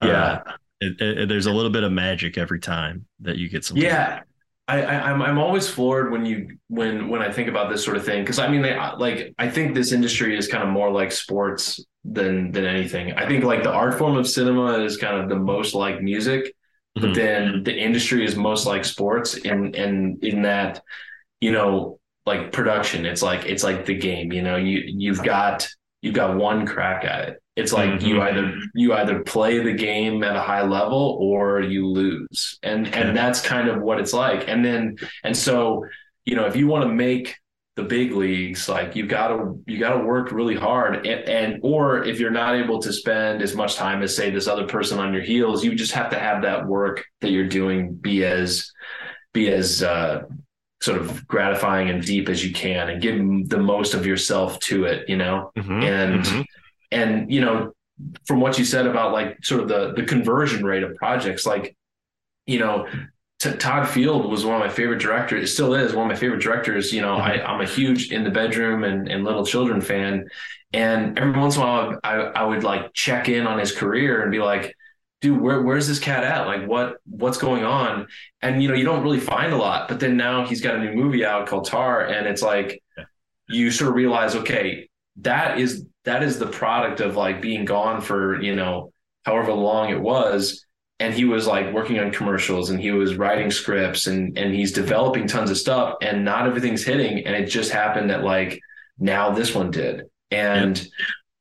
uh, Yeah. it, it- there's a little bit of magic every time that you get some. Yeah, I, I I'm I'm always floored when you when when I think about this sort of thing because I mean they like I think this industry is kind of more like sports than than anything. I think like the art form of cinema is kind of the most like music, but Mhm. then the industry is most like sports and and in that you know like production it's like it's like the game you know you you've got you've got one crack at it it's like you Mhm. either you either play the game at a high level or you lose and and that's kind of what it's like and then and so you know if you want to make the big leagues like you've got to you got to work really hard and, and or if you're not able to spend as much time as say this other person on your heels you just have to have that work that you're doing be as be as uh sort of gratifying and deep as you can and give the most of yourself to it you know Mhm, and mhm. and you know from what you said about like sort of the the conversion rate of projects like you know Todd Field was one of my favorite directors. It still is one of my favorite directors. You know, I, mm-hmm. I'm a huge in the bedroom and, and little children fan. And every once in a while, I, I would like check in on his career and be like, dude, where, where's this cat at? Like, what what's going on? And you know, you don't really find a lot. But then now he's got a new movie out called Tar, and it's like you sort of realize, okay, that is that is the product of like being gone for you know however long it was and he was like working on commercials and he was writing scripts and and he's developing tons of stuff and not everything's hitting and it just happened that like now this one did. And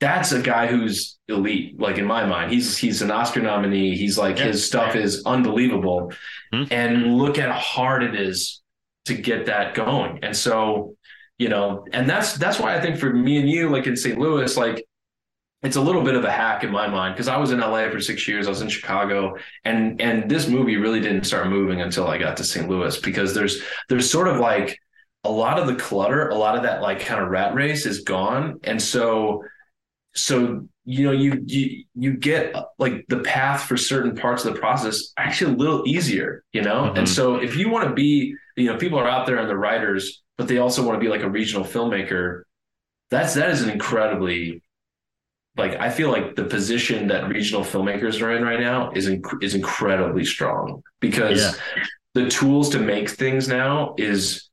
that's a guy who's elite like in my mind. He's he's an oscar nominee. He's like his stuff is unbelievable. Hmm. and look at how hard it is to get that going. And so you know and that's that's why i think for me and you like in st louis like it's a little bit of a hack in my mind because I was in LA for six years. I was in Chicago, and and this movie really didn't start moving until I got to St. Louis because there's there's sort of like a lot of the clutter, a lot of that like kind of rat race is gone, and so so you know you you you get like the path for certain parts of the process actually a little easier, you know. Mhm. And so if you want to be, you know, people are out there and the writers, but they also want to be like a regional filmmaker. That's that is an incredibly like I feel like the position that regional filmmakers are in right now is inc- is incredibly strong because Yeah. the tools to make things now is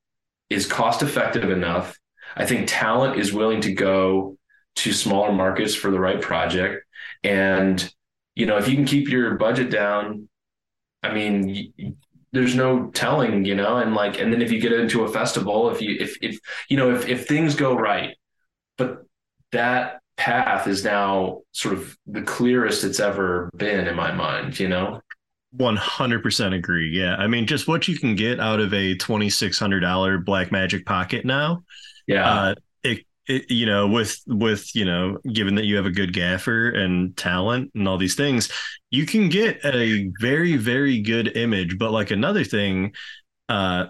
is cost effective enough. I think talent is willing to go to smaller markets for the right project, and you know if you can keep your budget down, I mean. y- there's no telling, you know, and like, and then if you get into a festival, if you, if, if, you know, if, if things go right, but that path is now sort of the clearest it's ever been in my mind, you know? 100% agree. Yeah. I mean, just what you can get out of a $2,600 Blackmagic Pocket now. Yeah. Uh, it, it, you know, with, with, you know, given that you have a good gaffer and talent and all these things, you can get a very, very good image. But like another thing, uh,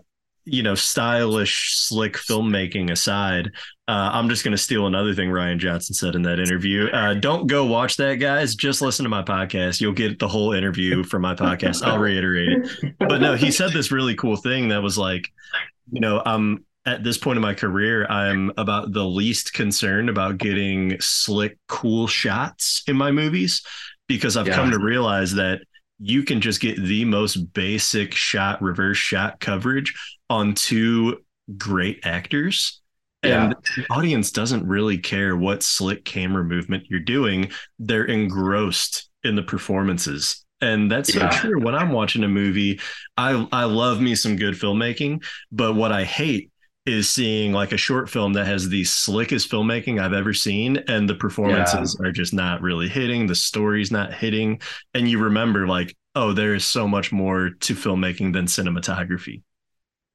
you know, stylish, slick filmmaking aside, uh, I'm just going to steal another thing Rian Johnson said in that interview. Uh, don't go watch that, guys. Just listen to my podcast. You'll get the whole interview from my podcast. I'll reiterate it. But no, he said this really cool thing that was like, you know, I'm at this point in my career, I'm about the least concerned about getting slick, cool shots in my movies because I've Yeah. come to realize that you can just get the most basic shot, reverse shot coverage on two great actors And the audience doesn't really care what slick camera movement you're doing. They're engrossed in the performances. And that's Yeah. so true. When I'm watching a movie, I I love me some good filmmaking, but what I hate is seeing like a short film that has the slickest filmmaking I've ever seen, and the performances are just not really hitting. The story's not hitting, and you remember like, oh, there is so much more to filmmaking than cinematography.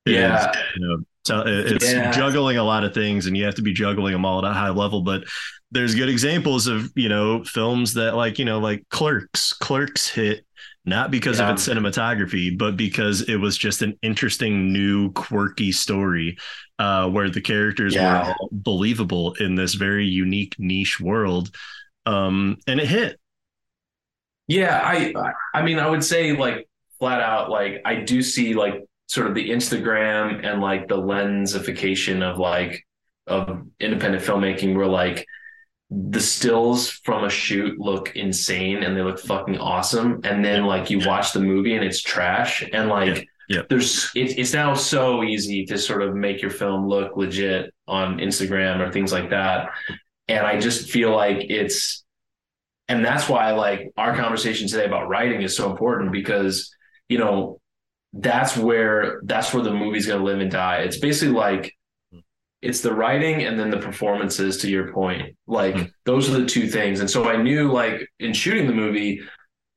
It is, Yeah. you know, so uh, it's Yeah. juggling a lot of things, and you have to be juggling them all at a high level. But there's good examples of you know films that like you know like Clerks. Clerks hit not because Yeah. of its cinematography, but because it was just an interesting, new, quirky story uh, where the characters Yeah. were all believable in this very unique niche world, um, and it hit. Yeah, I I mean I would say like flat out like I do see like sort of the Instagram and like the lensification of like of independent filmmaking where like the stills from a shoot look insane and they look fucking awesome. And then like you watch the movie and it's trash. And like Yeah. there's it, it's now so easy to sort of make your film look legit on Instagram or things like that. And I just feel like it's and that's why like our conversation today about writing is so important because you know that's where that's where the movie's going to live and die. It's basically like it's the writing and then the performances to your point like Mhm. those are the two things and so i knew like in shooting the movie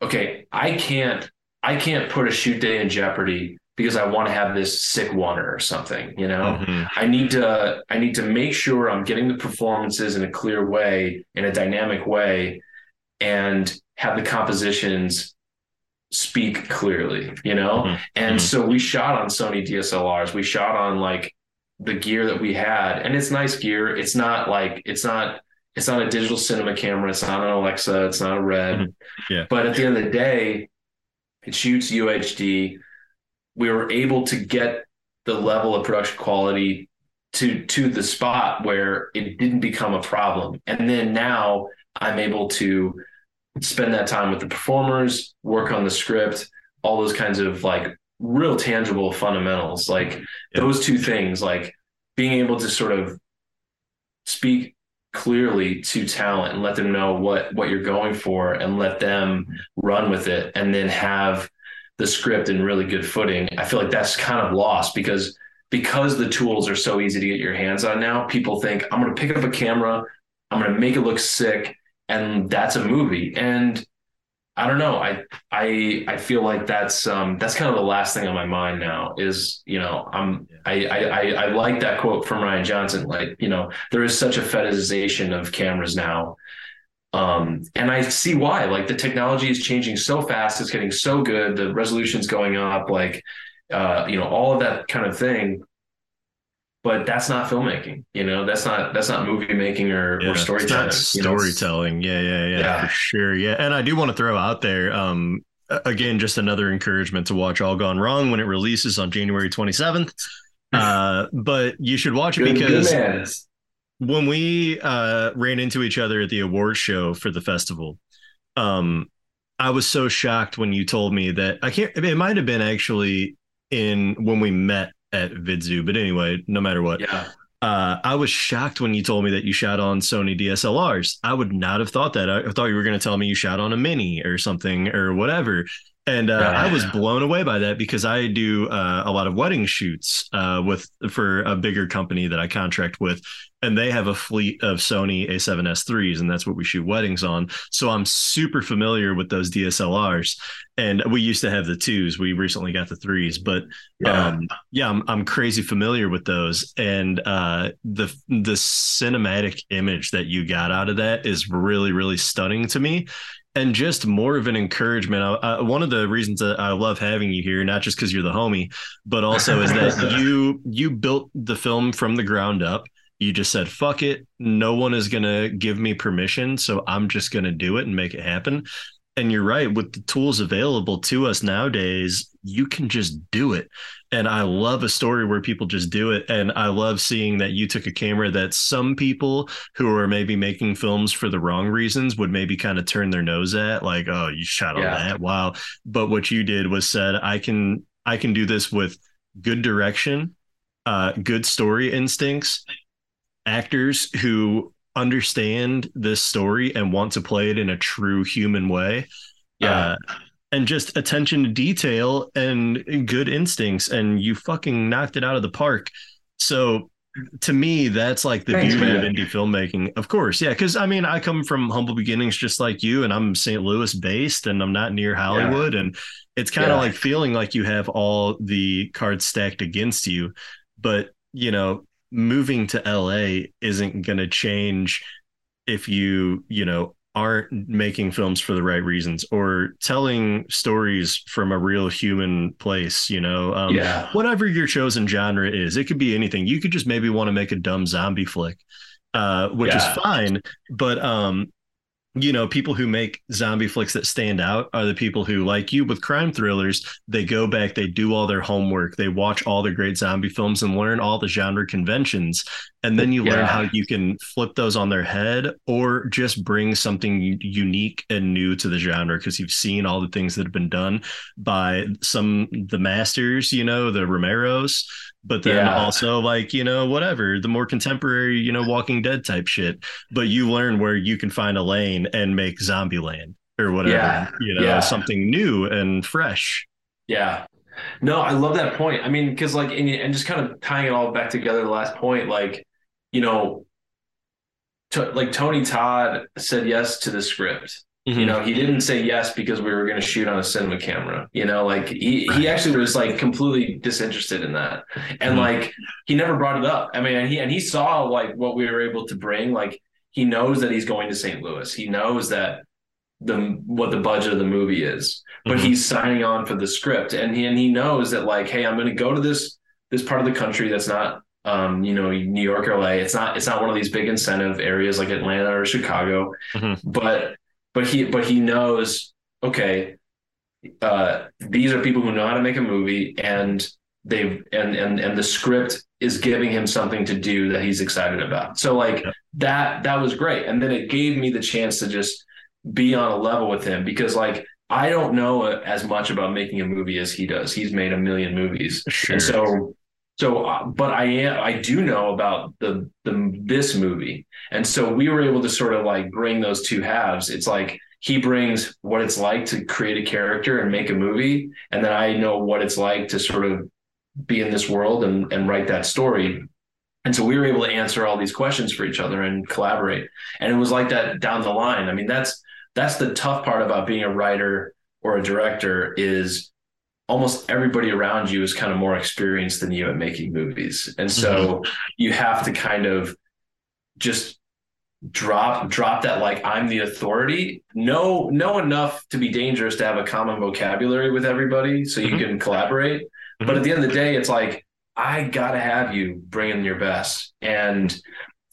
okay i can't i can't put a shoot day in jeopardy because i want to have this sick one or something you know Mhm. I need to I need to make sure I'm getting the performances in a clear way, in a dynamic way, and have the compositions speak clearly, you know? Mhm. And Mhm. so we shot on Sony DSLRs. We shot on like the gear that we had, and it's nice gear. It's not like it's not it's not a digital cinema camera. It's not an Alexa. It's not a Red. Mhm. Yeah. But at the end of the day, it shoots UHD. We were able to get the level of production quality to to the spot where it didn't become a problem. And then now I'm able to spend that time with the performers, work on the script, all those kinds of like real tangible fundamentals. Like Yeah. those two things, like being able to sort of speak clearly to talent and let them know what what you're going for and let them run with it and then have the script in really good footing. I feel like that's kind of lost because because the tools are so easy to get your hands on now, people think I'm going to pick up a camera, I'm going to make it look sick and that's a movie. And I don't know. I I I feel like that's um that's kind of the last thing on my mind now is, you know, I'm I I I, like that quote from Rian Johnson like, you know, there is such a fetishization of cameras now. Um, and I see why. Like the technology is changing so fast, it's getting so good, the resolution's going up, like uh, you know, all of that kind of thing. But that's not filmmaking, you know, that's not that's not movie making or, Yeah, or it's storytelling. you know, storytelling. Yeah, yeah, yeah, Yeah. for sure. Yeah, and I do want to throw out there, um, again, just another encouragement to watch All Gone Wrong when it releases on January 27th. Uh, but you should watch it Good- good because man. when we uh, ran into each other at the awards show for the festival, um, I was so shocked when you told me that I can't. It might have been actually in when we met at Vidzoo, but anyway, no matter what, Yeah. uh, I was shocked when you told me that you shot on Sony DSLRs. I would not have thought that. I, I thought you were going to tell me you shot on a Mini or something or whatever. And uh, I was blown away by that because I do uh, a lot of wedding shoots uh, with for a bigger company that I contract with, and they have a fleet of Sony A7S3s, and that's what we shoot weddings on. So I'm super familiar with those DSLRs, and we used to have the twos. We recently got the threes, but Yeah. um, yeah, I'm I'm crazy familiar with those, and uh, the the cinematic image that you got out of that is really really stunning to me, and just more of an encouragement. Uh, one of the reasons that I love having you here, not just because you're the homie, but also is that you you built the film from the ground up. You just said, fuck it. No one is going to give me permission. So I'm just going to do it and make it happen. And you're right. With the tools available to us nowadays, you can just do it. And I love a story where people just do it. And I love seeing that you took a camera that some people who are maybe making films for the wrong reasons would maybe kind of turn their nose at, like, oh, you shot on Yeah. that. Wow. But what you did was said, I can I can do this with good direction, uh, good story instincts, actors who understand this story and want to play it in a true human way. Yeah. Uh, and just attention to detail and good instincts and you fucking knocked it out of the park. So to me, that's like the Thanks, beauty of indie filmmaking. Of course, yeah, because I mean, I come from humble beginnings just like you, and I'm St. Louis based, and I'm not near Hollywood, and it's kind of Yeah. like feeling like you have all the cards stacked against you. But you know, moving to LA isn't going to change if you, you know, aren't making films for the right reasons or telling stories from a real human place, you know. Um, Yeah. whatever your chosen genre is. It could be anything. You could just maybe want to make a dumb zombie flick, uh, which Yeah. is fine. But um, you know, people who make zombie flicks that stand out are the people who, like you with crime thrillers, they go back, they do all their homework, they watch all the great zombie films and learn all the genre conventions. And then you learn how you can flip those on their head or just bring something unique and new to the genre because you've seen all the things that have been done by some the masters, you know, the Romeros, but then Yeah. also like, you know, whatever, the more contemporary, you know, Walking Dead type shit. But you learn where you can find a lane and make zombie Zombieland or whatever, Yeah. you know, Yeah. something new and fresh. Yeah. No, I love that point. I mean, because like, and, and just kind of tying it all back together, the last point, like, you know, to, like Tony Todd said yes to the script. You know, he didn't say yes because we were going to shoot on a cinema camera. You know, like he he actually was like completely disinterested in that, and Mhm. like he never brought it up. I mean, and he and he saw like what we were able to bring. Like he knows that he's going to St. Louis. He knows that the what the budget of the movie is, but Mhm. he's signing on for the script, and he and he knows that like, hey, I'm going to go to this this part of the country that's not um, you know, New York or LA. It's not it's not one of these big incentive areas like Atlanta or Chicago, Mhm. but but he but he knows okay, uh, these are people who know how to make a movie, and they've and and and the script is giving him something to do that he's excited about. So like Yeah. that that was great, and then it gave me the chance to just be on a level with him because like. I don't know as much about making a movie as he does. He's made a million movies, Sure. and so so, uh, but I am, I do know about the, the, this movie. And so we were able to sort of like bring those two halves. It's like he brings what it's like to create a character and make a movie. And then I know what it's like to sort of be in this world and, and write that story. And so we were able to answer all these questions for each other and collaborate. And it was like that down the line. I mean, that's, that's the tough part about being a writer or a director is almost everybody around you is kind of more experienced than you at making movies. And so you have to kind of just drop drop that like i'm the authority. Know know enough to be dangerous to have a common vocabulary with everybody so you Mhm. can collaborate. But at the end of the day it's like i gotta have you bring in your best. And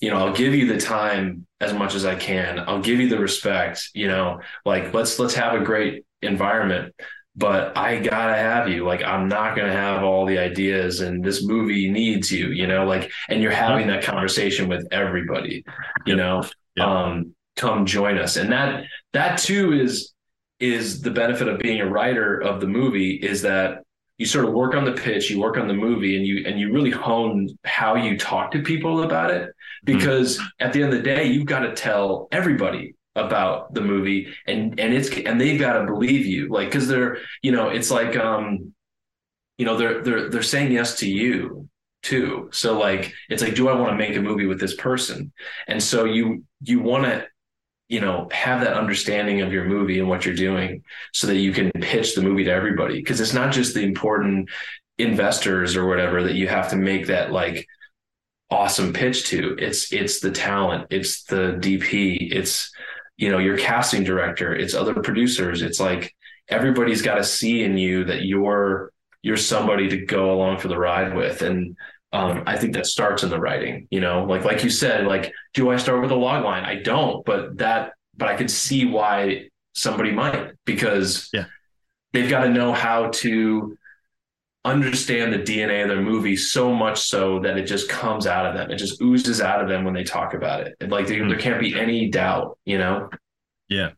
you know i'll give you the time as much as i can. I'll give you the respect you know like let's let's have a great environment but I gotta have you. Like, I'm not gonna have all the ideas, and this movie needs you, you know, like, and you're having that conversation with everybody, you know, Yep. um, come join us. And that, that too is, is the benefit of being a writer of the movie is that you sort of work on the pitch, you work on the movie, and you, and you really hone how you talk to people about it. Because at the end of the day, you've got to tell everybody about the movie and and it's and they've got to believe you like because they're you know it's like um you know they're they're they're saying yes to you too. So like it's like do i want to make a movie with this person? And so you you want to you know have that understanding of your movie and what you're doing so that you can pitch the movie to everybody. Because it's not just the important investors or whatever that you have to make that like awesome pitch to. It's it's the talent it's the dp it's you know your casting director it's other producers. It's like everybody's got to see in you that you're you're somebody to go along for the ride with. And um, i think that starts in the writing you know? Like like you said like do i start with a log line? I don't but that but i could see why somebody might because Yeah. they've got to know how to understand the DNA of their movie so much so that it just comes out of them. It just oozes out of them when they talk about it. Like there, hmm. there can't be any doubt, you know? Yeah.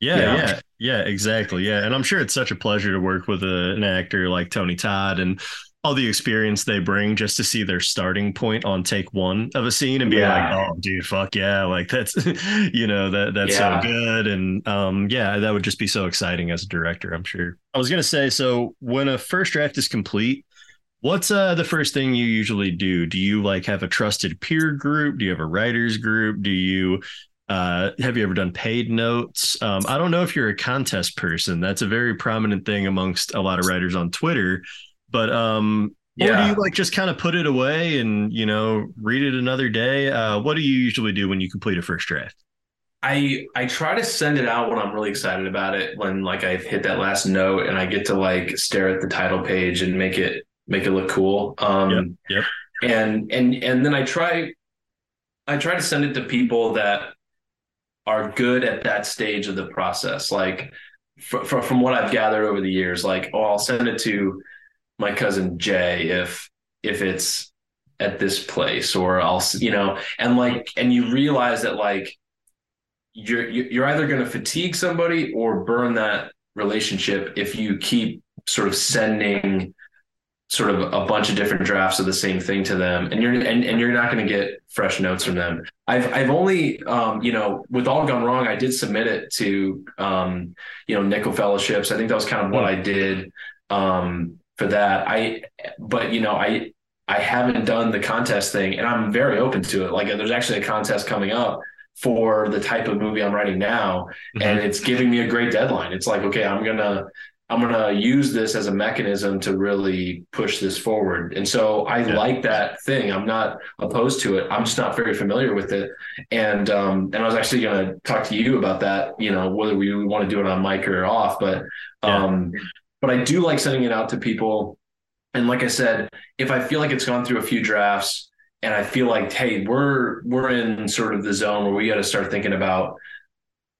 Yeah, Yeah. yeah, yeah, exactly. Yeah. And I'm sure it's such a pleasure to work with a, an actor like Tony Todd and all the experience they bring just to see their starting point on take one of a scene and be Yeah. like, oh, dude, fuck yeah, like that's you know that that's Yeah. so good, and um, yeah, that would just be so exciting as a director. I'm sure. I was gonna say, so when a first draft is complete. What's uh the first thing you usually do? Do you like have a trusted peer group? Do you have a writers group? Do you uh have you ever done paid notes? Um I don't know if you're a contest person. That's a very prominent thing amongst a lot of writers on Twitter. But um or do you like just kind of put it away and you know read it another day? Uh what do you usually do when you complete a first draft? I I try to send it out when I'm really excited about it. When like I hit that last note and I get to like stare at the title page and make it make it look cool. Um, Yep. and and and then I try I try to send it to people that are good at that stage of the process. Like fr- fr- from what I've gathered over the years, like oh, I'll send it to my cousin Jay if if it's at this place, or I'll you know, and like and you realize that like you're you- you're either going to fatigue somebody or burn that relationship if you keep sort of sending sort of a bunch of different drafts of the same thing to them and you're and, and you're not going to get fresh notes from them. I've i've only um you know with all gone wrong i did submit it to um you know Nicholl fellowships. I think that was kind of what i did um for that i but you know i i haven't done the contest thing and i'm very open to it like there's actually a contest coming up for the type of movie i'm writing now and it's giving me a great deadline it's like okay i'm gonna I'm going to use this as a mechanism to really push this forward. And so I like that thing. I'm not opposed to it. I'm just not very familiar with it. And um, and I was actually going to talk to you about that, you know, whether we want to do it on mic or off, but um but I do like sending it out to people. And like I said, if I feel like it's gone through a few drafts and I feel like, hey, we're we're in sort of the zone where we got to start thinking about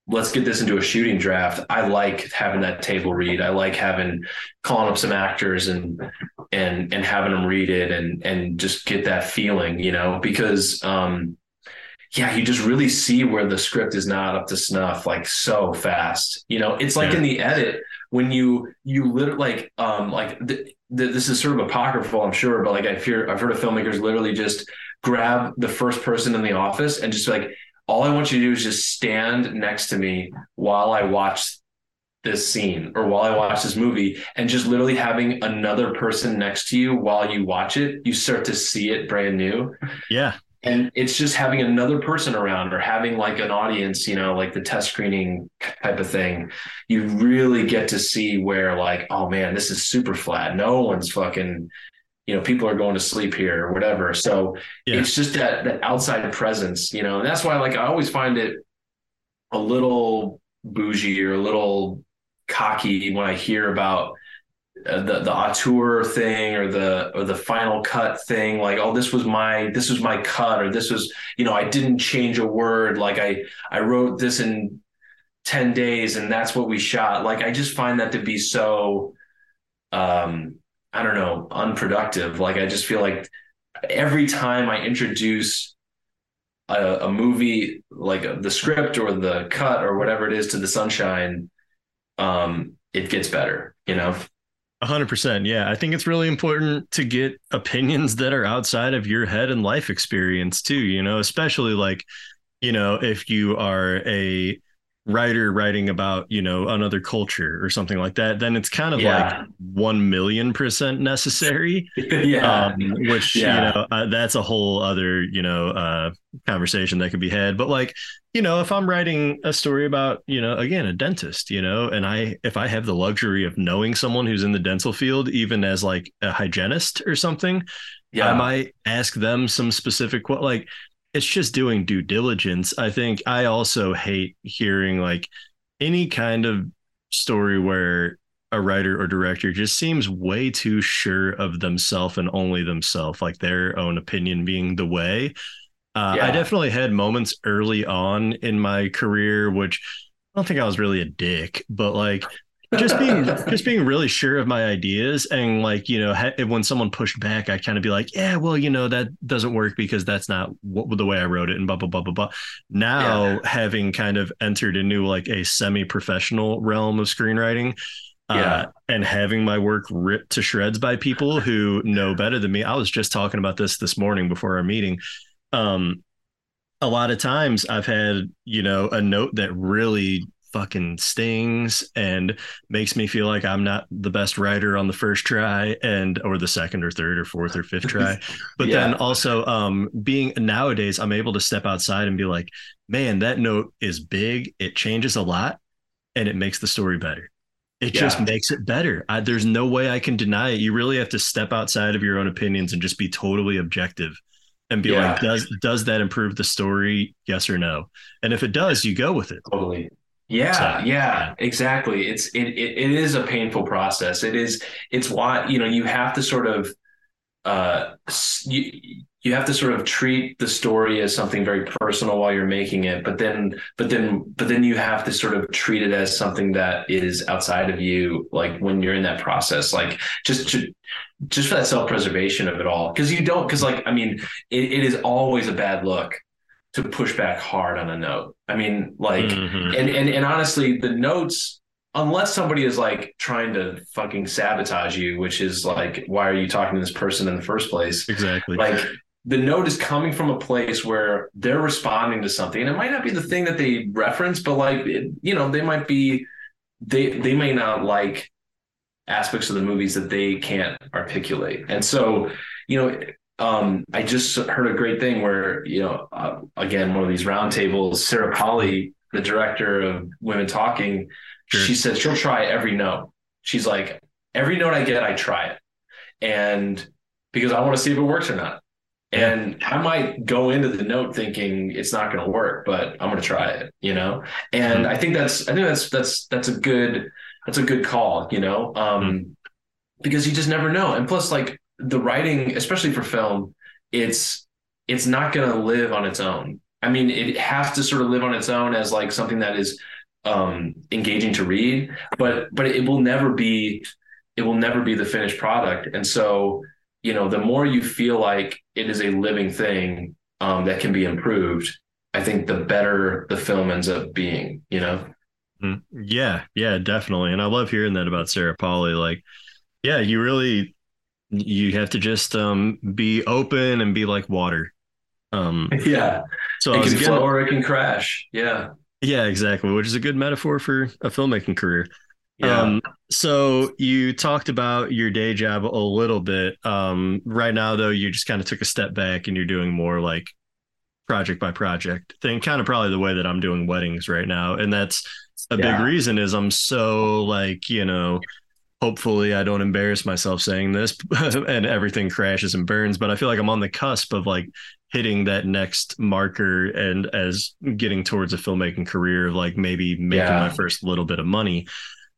let's get this into a shooting draft. I like having that table read. I like having calling up some actors and and and having them read it and and just get that feeling, you know, because um yeah, you just really see where the script is not up to snuff like so fast. You know, it's like Yeah. in the edit when you you literally like um like th- th- this is sort of apocryphal, I'm sure, but like i fear I've heard of filmmakers literally just grab the first person in the office and just like all I want you to do is just stand next to me while I watch this scene or while I watch this movie and just literally having another person next to you while you watch it, you start to see it brand new. Yeah. And it's just having another person around or having like an audience, you know, like the test screening type of thing. You really get to see where, like, oh man, this is super flat. No one's fucking, you know, people are going to sleep here or whatever. So Yeah. it's just that that outside presence, you know, and that's why like I always find it a little bougie or a little cocky when I hear about uh, the the auteur thing or the or the final cut thing like oh this was my this was my cut or this was you know I didn't change a word. Like I I wrote this in 10 days and that's what we shot. Like I just find that to be so um I don't know unproductive. Like I just feel like every time I introduce a, a movie like uh, the script or the cut or whatever it is to the sunshine um it gets better you know hundred percent. Yeah. I think it's really important to get opinions that are outside of your head and life experience too, you know, especially like, you know, if you are a writer writing about, you know, another culture or something like that, then it's kind of Yeah. like 1 million percent necessary. yeah Um, which, Yeah. you know, uh, that's a whole other, you know, uh, conversation that could be had. But like, you know, if I'm writing a story about, you know, again, a dentist, you know, and I, if I have the luxury of knowing someone who's in the dental field, even as like a hygienist or something, yeah I might ask them some specific, que- like, it's just doing due diligence. I think I also hate hearing like any kind of story where a writer or director just seems way too sure of themselves and only themselves, like their own opinion being the way. Uh, I definitely had moments early on in my career, which I don't think I was really a dick, but like just being just being really sure of my ideas and like you know ha- when someone pushed back i kind of be like yeah well you know that doesn't work because that's not what the way i wrote it and blah blah blah blah blah now having kind of entered into like a semi-professional realm of screenwriting Uh, Yeah. and having my work ripped to shreds by people who know better than me. I was just talking about this this morning before our meeting. Um, a lot of times I've had, you know, a note that really fucking stings and makes me feel like I'm not the best writer on the first try and or the second or third or fourth or fifth try. But Yeah. then also um being nowadays I'm able to step outside and be like, man, that note is big. It changes a lot and it makes the story better. It just makes it better. I, there's no way I can deny it. You really have to step outside of your own opinions and just be totally objective and be Yeah. like, does does that improve the story? Yes or no? And if it does, you go with it. Totally. Yeah, So, yeah, exactly. It's it, it it is a painful process. It is it's why you know you have to sort of uh you you have to sort of treat the story as something very personal while you're making it, but then but then but then you have to sort of treat it as something that is outside of you, like when you're in that process, like just to, just for that self preservation of it all, because you don't because like I mean it, it is always a bad look to push back hard on a note. I mean, like, Mhm. and and and honestly, the notes, unless somebody is like trying to fucking sabotage you, which is like, why are you talking to this person in the first place? Exactly. Like, the note is coming from a place where they're responding to something, and it might not be the thing that they reference, but like, it, you know, they might be, they they may not like aspects of the movies that they can't articulate, and so, you know um, I just heard a great thing where, you know, uh, again, one of these roundtables, Sarah Polley, the director of Women Talking, she said she'll try every note. She's like, every note I get, I try it. And because I want to see if it works or not. And I might go into the note thinking it's not going to work, but I'm going to try it, you know? And I think that's, I think that's, that's, that's a good, that's a good call, you know? Um, because you just never know. And plus, like the writing, especially for film, it's it's not going to live on its own. I mean, it has to sort of live on its own as like something that is um, engaging to read, but but it will never be it will never be the finished product. And so, you know, the more you feel like it is a living thing um, that can be improved, I think the better the film ends up being. You know. Mm, Yeah, yeah, definitely. And I love hearing that about Sarah Polley. Like, yeah, you really you have to just um be open and be like water. Um Yeah. so it I can flow or it can crash. Yeah. yeah, exactly, which is a good metaphor for a filmmaking career. Yeah. Um, so you talked about your day job a little bit. Um, right now, though, you just kind of took a step back and you're doing more like project by project thing, kind of probably the way that I'm doing weddings right now. And that's a Yeah. big reason is I'm so like, you know, hopefully I don't embarrass myself saying this and everything crashes and burns, but I feel like I'm on the cusp of like hitting that next marker and as getting towards a filmmaking career of like maybe making Yeah. my first little bit of money.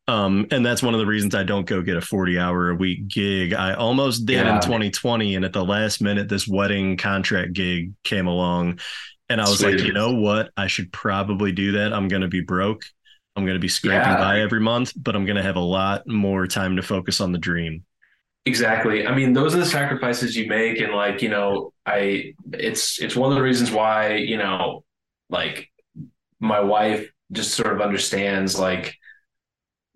Um, and that's one of the reasons I don't go get a 40 hour a week gig. I almost did Yeah. in 2020. And at the last minute, this wedding contract gig came along. And I was like, you know what? I should probably do that. I'm going to be broke. I'm going to be scraping Yeah. by every month, but I'm going to have a lot more time to focus on the dream. Exactly. I mean, those are the sacrifices you make, and like you know, I it's it's one of the reasons why you know, like my wife just sort of understands like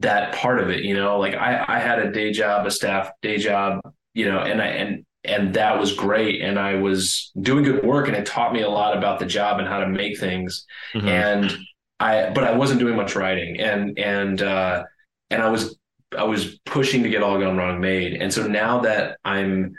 that part of it. You know, like I I had a day job, a staff day job, you know, and I and and that was great, and I was doing good work, and it taught me a lot about the job and how to make things, Mhm. and I but I wasn't doing much writing, and and uh, and I was I was pushing to get All Gone Wrong made. And so now that I'm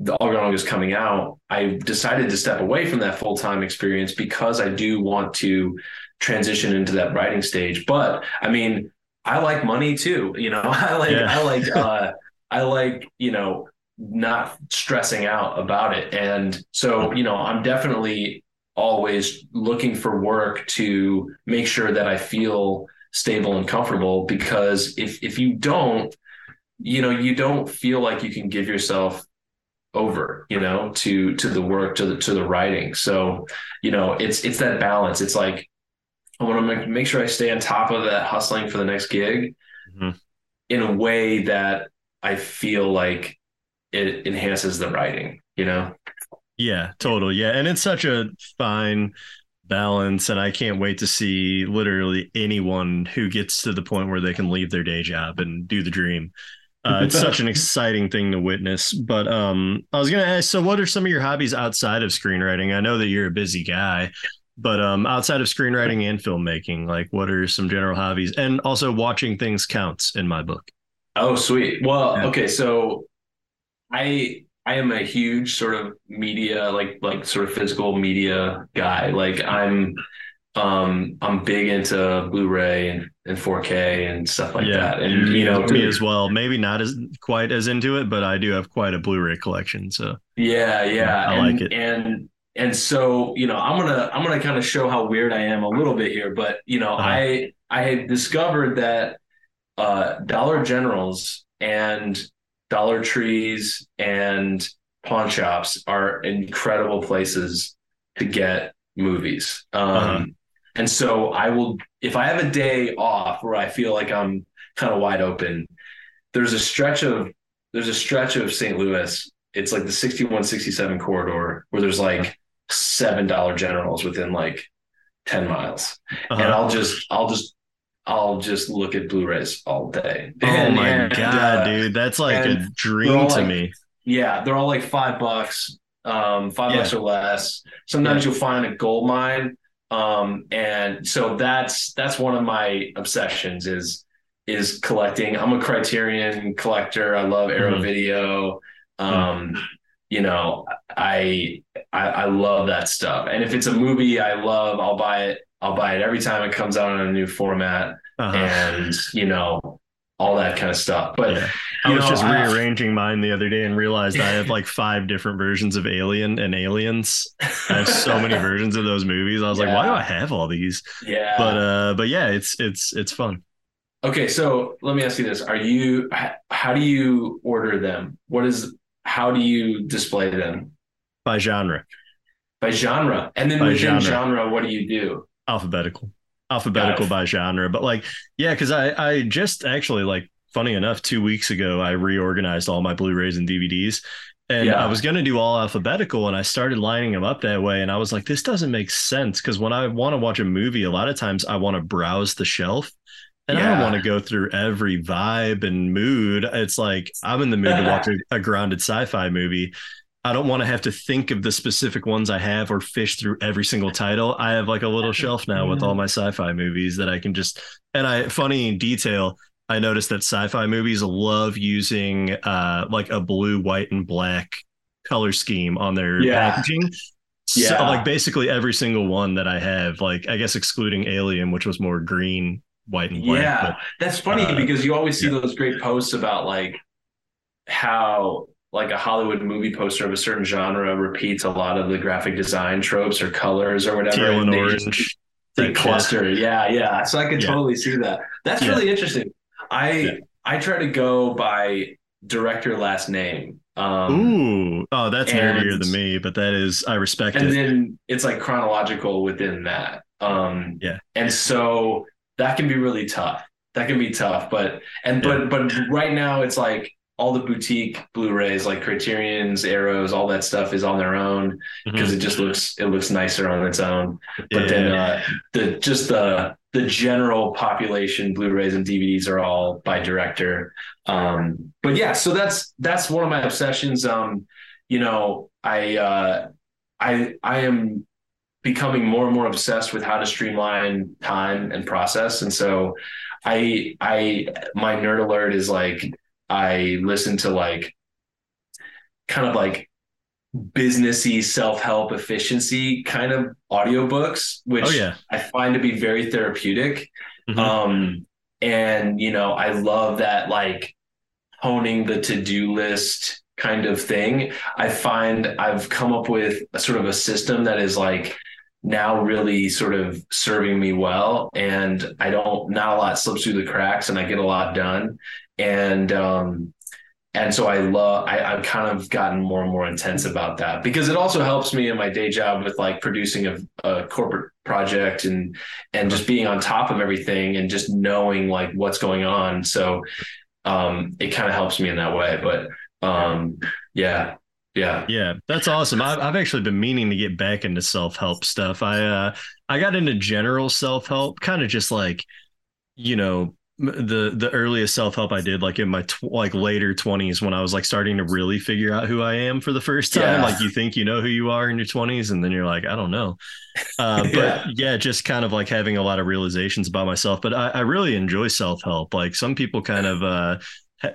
the All Gone Wrong is coming out, I decided to step away from that full time experience because I do want to transition into that writing stage. But I mean, I like money too. You know, I like Yeah. I like uh I like, you know, not stressing out about it. And so, you know, I'm definitely always looking for work to make sure that I feel stable and comfortable because if if you don't you know you don't feel like you can give yourself over you know to to the work to the to the writing. So you know it's it's that balance. It's like i want to make, make sure i stay on top of that hustling for the next gig Mhm. in a way that i feel like it enhances the writing you know Yeah, totally. Yeah. And it's such a fine balance and I can't wait to see literally anyone who gets to the point where they can leave their day job and do the dream. Uh, it's such an exciting thing to witness. But um, I was gonna ask, so what are some of your hobbies outside of screenwriting? I know that you're a busy guy, but um, outside of screenwriting and filmmaking, like what are some general hobbies? And also watching things counts in my book. Oh, sweet. Well, okay, so I I am a huge sort of media, like like sort of physical media guy. Like I'm um I'm big into Blu-ray and, and 4K and stuff like that. And you know, me as well. Maybe not as quite as into it, but I do have quite a Blu-ray collection. So yeah, yeah, I and, like it. And and so you know, I'm gonna I'm gonna kind of show how weird I am a little bit here. But you know, Uh-huh. I I had discovered that uh, Dollar Generals and Dollar Trees and pawn shops are incredible places to get movies. Um, Uh-huh. And so I will, if I have a day off where I feel like I'm kind of wide open, there's a stretch of there's a stretch of St. Louis. It's like the 61, 67 corridor where there's like seven dollar generals within like 10 miles. And Uh-huh. I'll just I'll just I'll just look at Blu-rays all day. Oh And- my and, god, uh, dude, that's like a dream to like- me. Yeah, they're all like five bucks, um, five Yeah. bucks or less. Sometimes you'll find a gold mine. Um, and so that's that's one of my obsessions is is collecting. I'm a Criterion collector. I love Arrow Mhm. Video. Um, you know, I, I I love that stuff. And if it's a movie I love, I'll buy it. I'll buy it every time it comes out in a new format. Uh-huh. And you know, all that kind of stuff. But Yeah. I was know, just I- rearranging mine the other day and realized I have like five different versions of Alien and Aliens. I have so many versions of those movies. I was like, why do I have all these? Yeah. But uh but yeah, it's it's it's fun. Okay, so let me ask you this: Are you? How do you order them? What is? How do you display them By genre, by genre? And then By within genre. genre. what do you do? alphabetical. Alphabetical by genre. But like, yeah, because I I just actually like funny enough, two weeks ago I reorganized all my Blu-rays and DVDs. And Yeah. I was gonna do all alphabetical and I started lining them up that way. And I was like, this doesn't make sense. Cause when I want to watch a movie, a lot of times I want to browse the shelf. And I don't want to go through every vibe and mood. It's like I'm in the mood to watch a, a grounded sci-fi movie. I don't want to have to think of the specific ones I have or fish through every single title. I have like a little shelf now with all my sci-fi movies that I can just and I funny detail, I noticed that sci-fi movies love using uh like a blue, white, and black color scheme on their Yeah. packaging. So Yeah. like basically every single one that I have, like I guess excluding Alien, which was more green, white, and black. yeah, but- that's funny uh, because you always see those great posts about like how like a Hollywood movie poster of a certain genre repeats a lot of the graphic design tropes or colors or whatever. teal and they orange. they cluster. Yeah, yeah. So I could Yeah. totally see that. That's Yeah. really interesting. I Yeah. I try to go by director last name. Um, Ooh, oh, that's nerdier and- than me, but that is I respect and it. then it's like chronological within that. Um, Yeah. and so that can be really tough. That can be tough, but and Yeah. but but right now it's like all the boutique Blu-rays, like Criterion's, Arrows, all that stuff is on their own because it just looks it looks nicer on its own. But Yeah. then uh, the just the the general population Blu-rays and DVDs are all by director. Um, but yeah, so that's that's one of my obsessions. Um, you know, I uh, I I am becoming more and more obsessed with how to streamline time and process, and so I I my nerd alert is like I listen to like kind of like businessy self-help efficiency kind of audiobooks which Oh, yeah. I find to be very therapeutic Mhm. um and you know I love that like honing the to-do list kind of thing I find I've come up with a sort of a system that is like now really sort of serving me well and I don't not a lot slips through the cracks and I get a lot done. And um and so I love I, I've kind of gotten more and more intense about that because it also helps me in my day job with like producing a, a corporate project and and just being on top of everything and just knowing like what's going on. So um it kind of helps me in that way but um yeah Yeah. Yeah, that's awesome. I've, I've actually been meaning to get back into self help stuff. I uh I got into general self help, kind of just like, you know, the the earliest self help I did, like in my tw- like later twenties, when I was like starting to really figure out who I am for the first time. Yeah. Like you think you know who you are in your twenties, and then you're like, I don't know. Uh, but Yeah. yeah. just kind of like having a lot of realizations about myself. But I, I really enjoy self help. Like some people kind of uh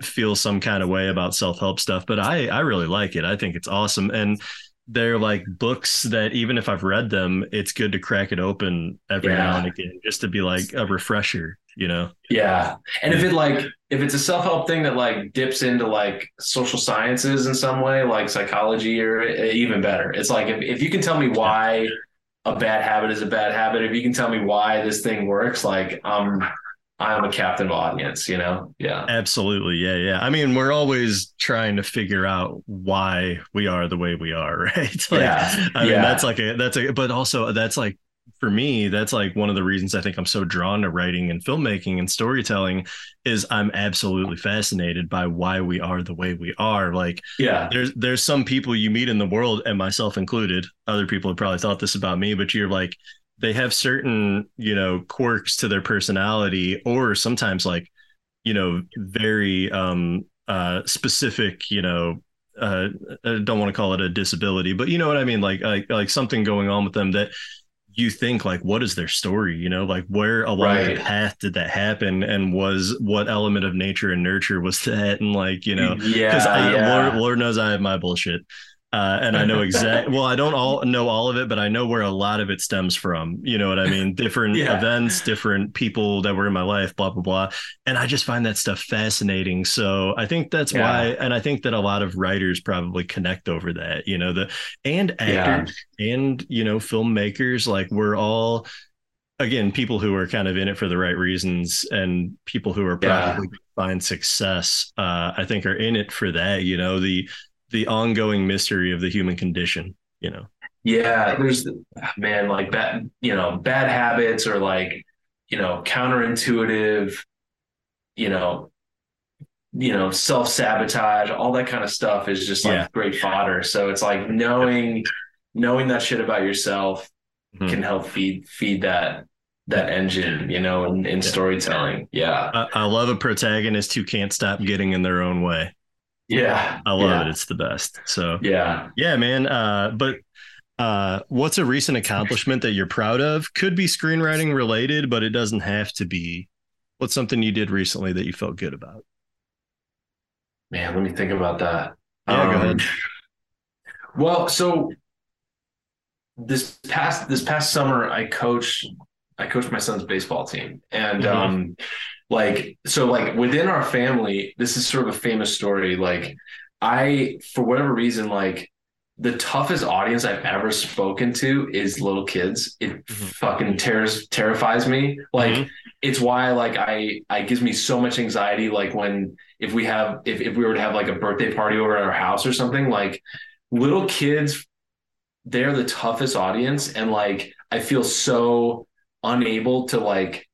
feel some kind of way about self-help stuff but i i really like it i think it's awesome and they're like books that even if i've read them it's good to crack it open every Yeah. now and again just to be like a refresher you know Yeah. And if it like if it's a self-help thing that like dips into like social sciences in some way, like psychology or eh, even better. It's like if, if you can tell me why a bad habit is a bad habit, if you can tell me why this thing works, like um I'm a captive audience, you know? Yeah. absolutely yeah yeah i mean we're always trying to figure out why we are the way we are right like, Yeah. i mean Yeah. that's like a that's a but also that's like for me that's like one of the reasons i think i'm so drawn to writing and filmmaking and storytelling is i'm absolutely fascinated by why we are the way we are like Yeah. there's there's some people you meet in the world and myself included other people have probably thought this about me but you're like they have certain you know quirks to their personality or sometimes like you know very um uh specific you know uh i don't want to call it a disability but you know what i mean like like like something going on with them that you think like what is their story you know like where along Right. the path did that happen and was what element of nature and nurture was that and like you know because Yeah. yeah. Lord, Lord knows I have my bullshit. Uh, and I know exact. well, I don't all know all of it, but I know where a lot of it stems from. You know what I mean? Different Yeah. events, different people that were in my life, blah blah blah. And I just find that stuff fascinating. So I think that's Yeah. why, and I think that a lot of writers probably connect over that. You know, the and Yeah. and you know filmmakers, like we're all again people who are kind of in it for the right reasons and people who are Yeah. probably find success uh i think are in it for that you know the the ongoing mystery of the human condition you know Yeah, there's man like bad, you know, bad habits or like, you know, counterintuitive, you know, you know, self sabotage, all that kind of stuff is just like Yeah. great fodder. So it's like knowing knowing that shit about yourself Mhm. can help feed feed that that engine, you know, in, in storytelling. Yeah. I, I love a protagonist who can't stop getting in their own way Yeah. i love yeah. it it's the best so Yeah. yeah man uh but uh what's a recent accomplishment that you're proud of could be screenwriting related but it doesn't have to be what's something you did recently that you felt good about Man, let me think about that. Yeah, go Um, ahead. Well, so this past this past summer, I coached I coached my son's baseball team, and Mhm. um, like so, like within our family, this is sort of a famous story. Like, I for whatever reason, like the toughest audience I've ever spoken to is little kids. It fucking tears terrifies me. Like Mhm. it's why like I I gives me so much anxiety. Like when if we have if if we were to have like a birthday party over at our house or something, like little kids, they're the toughest audience, and like I feel so unable to like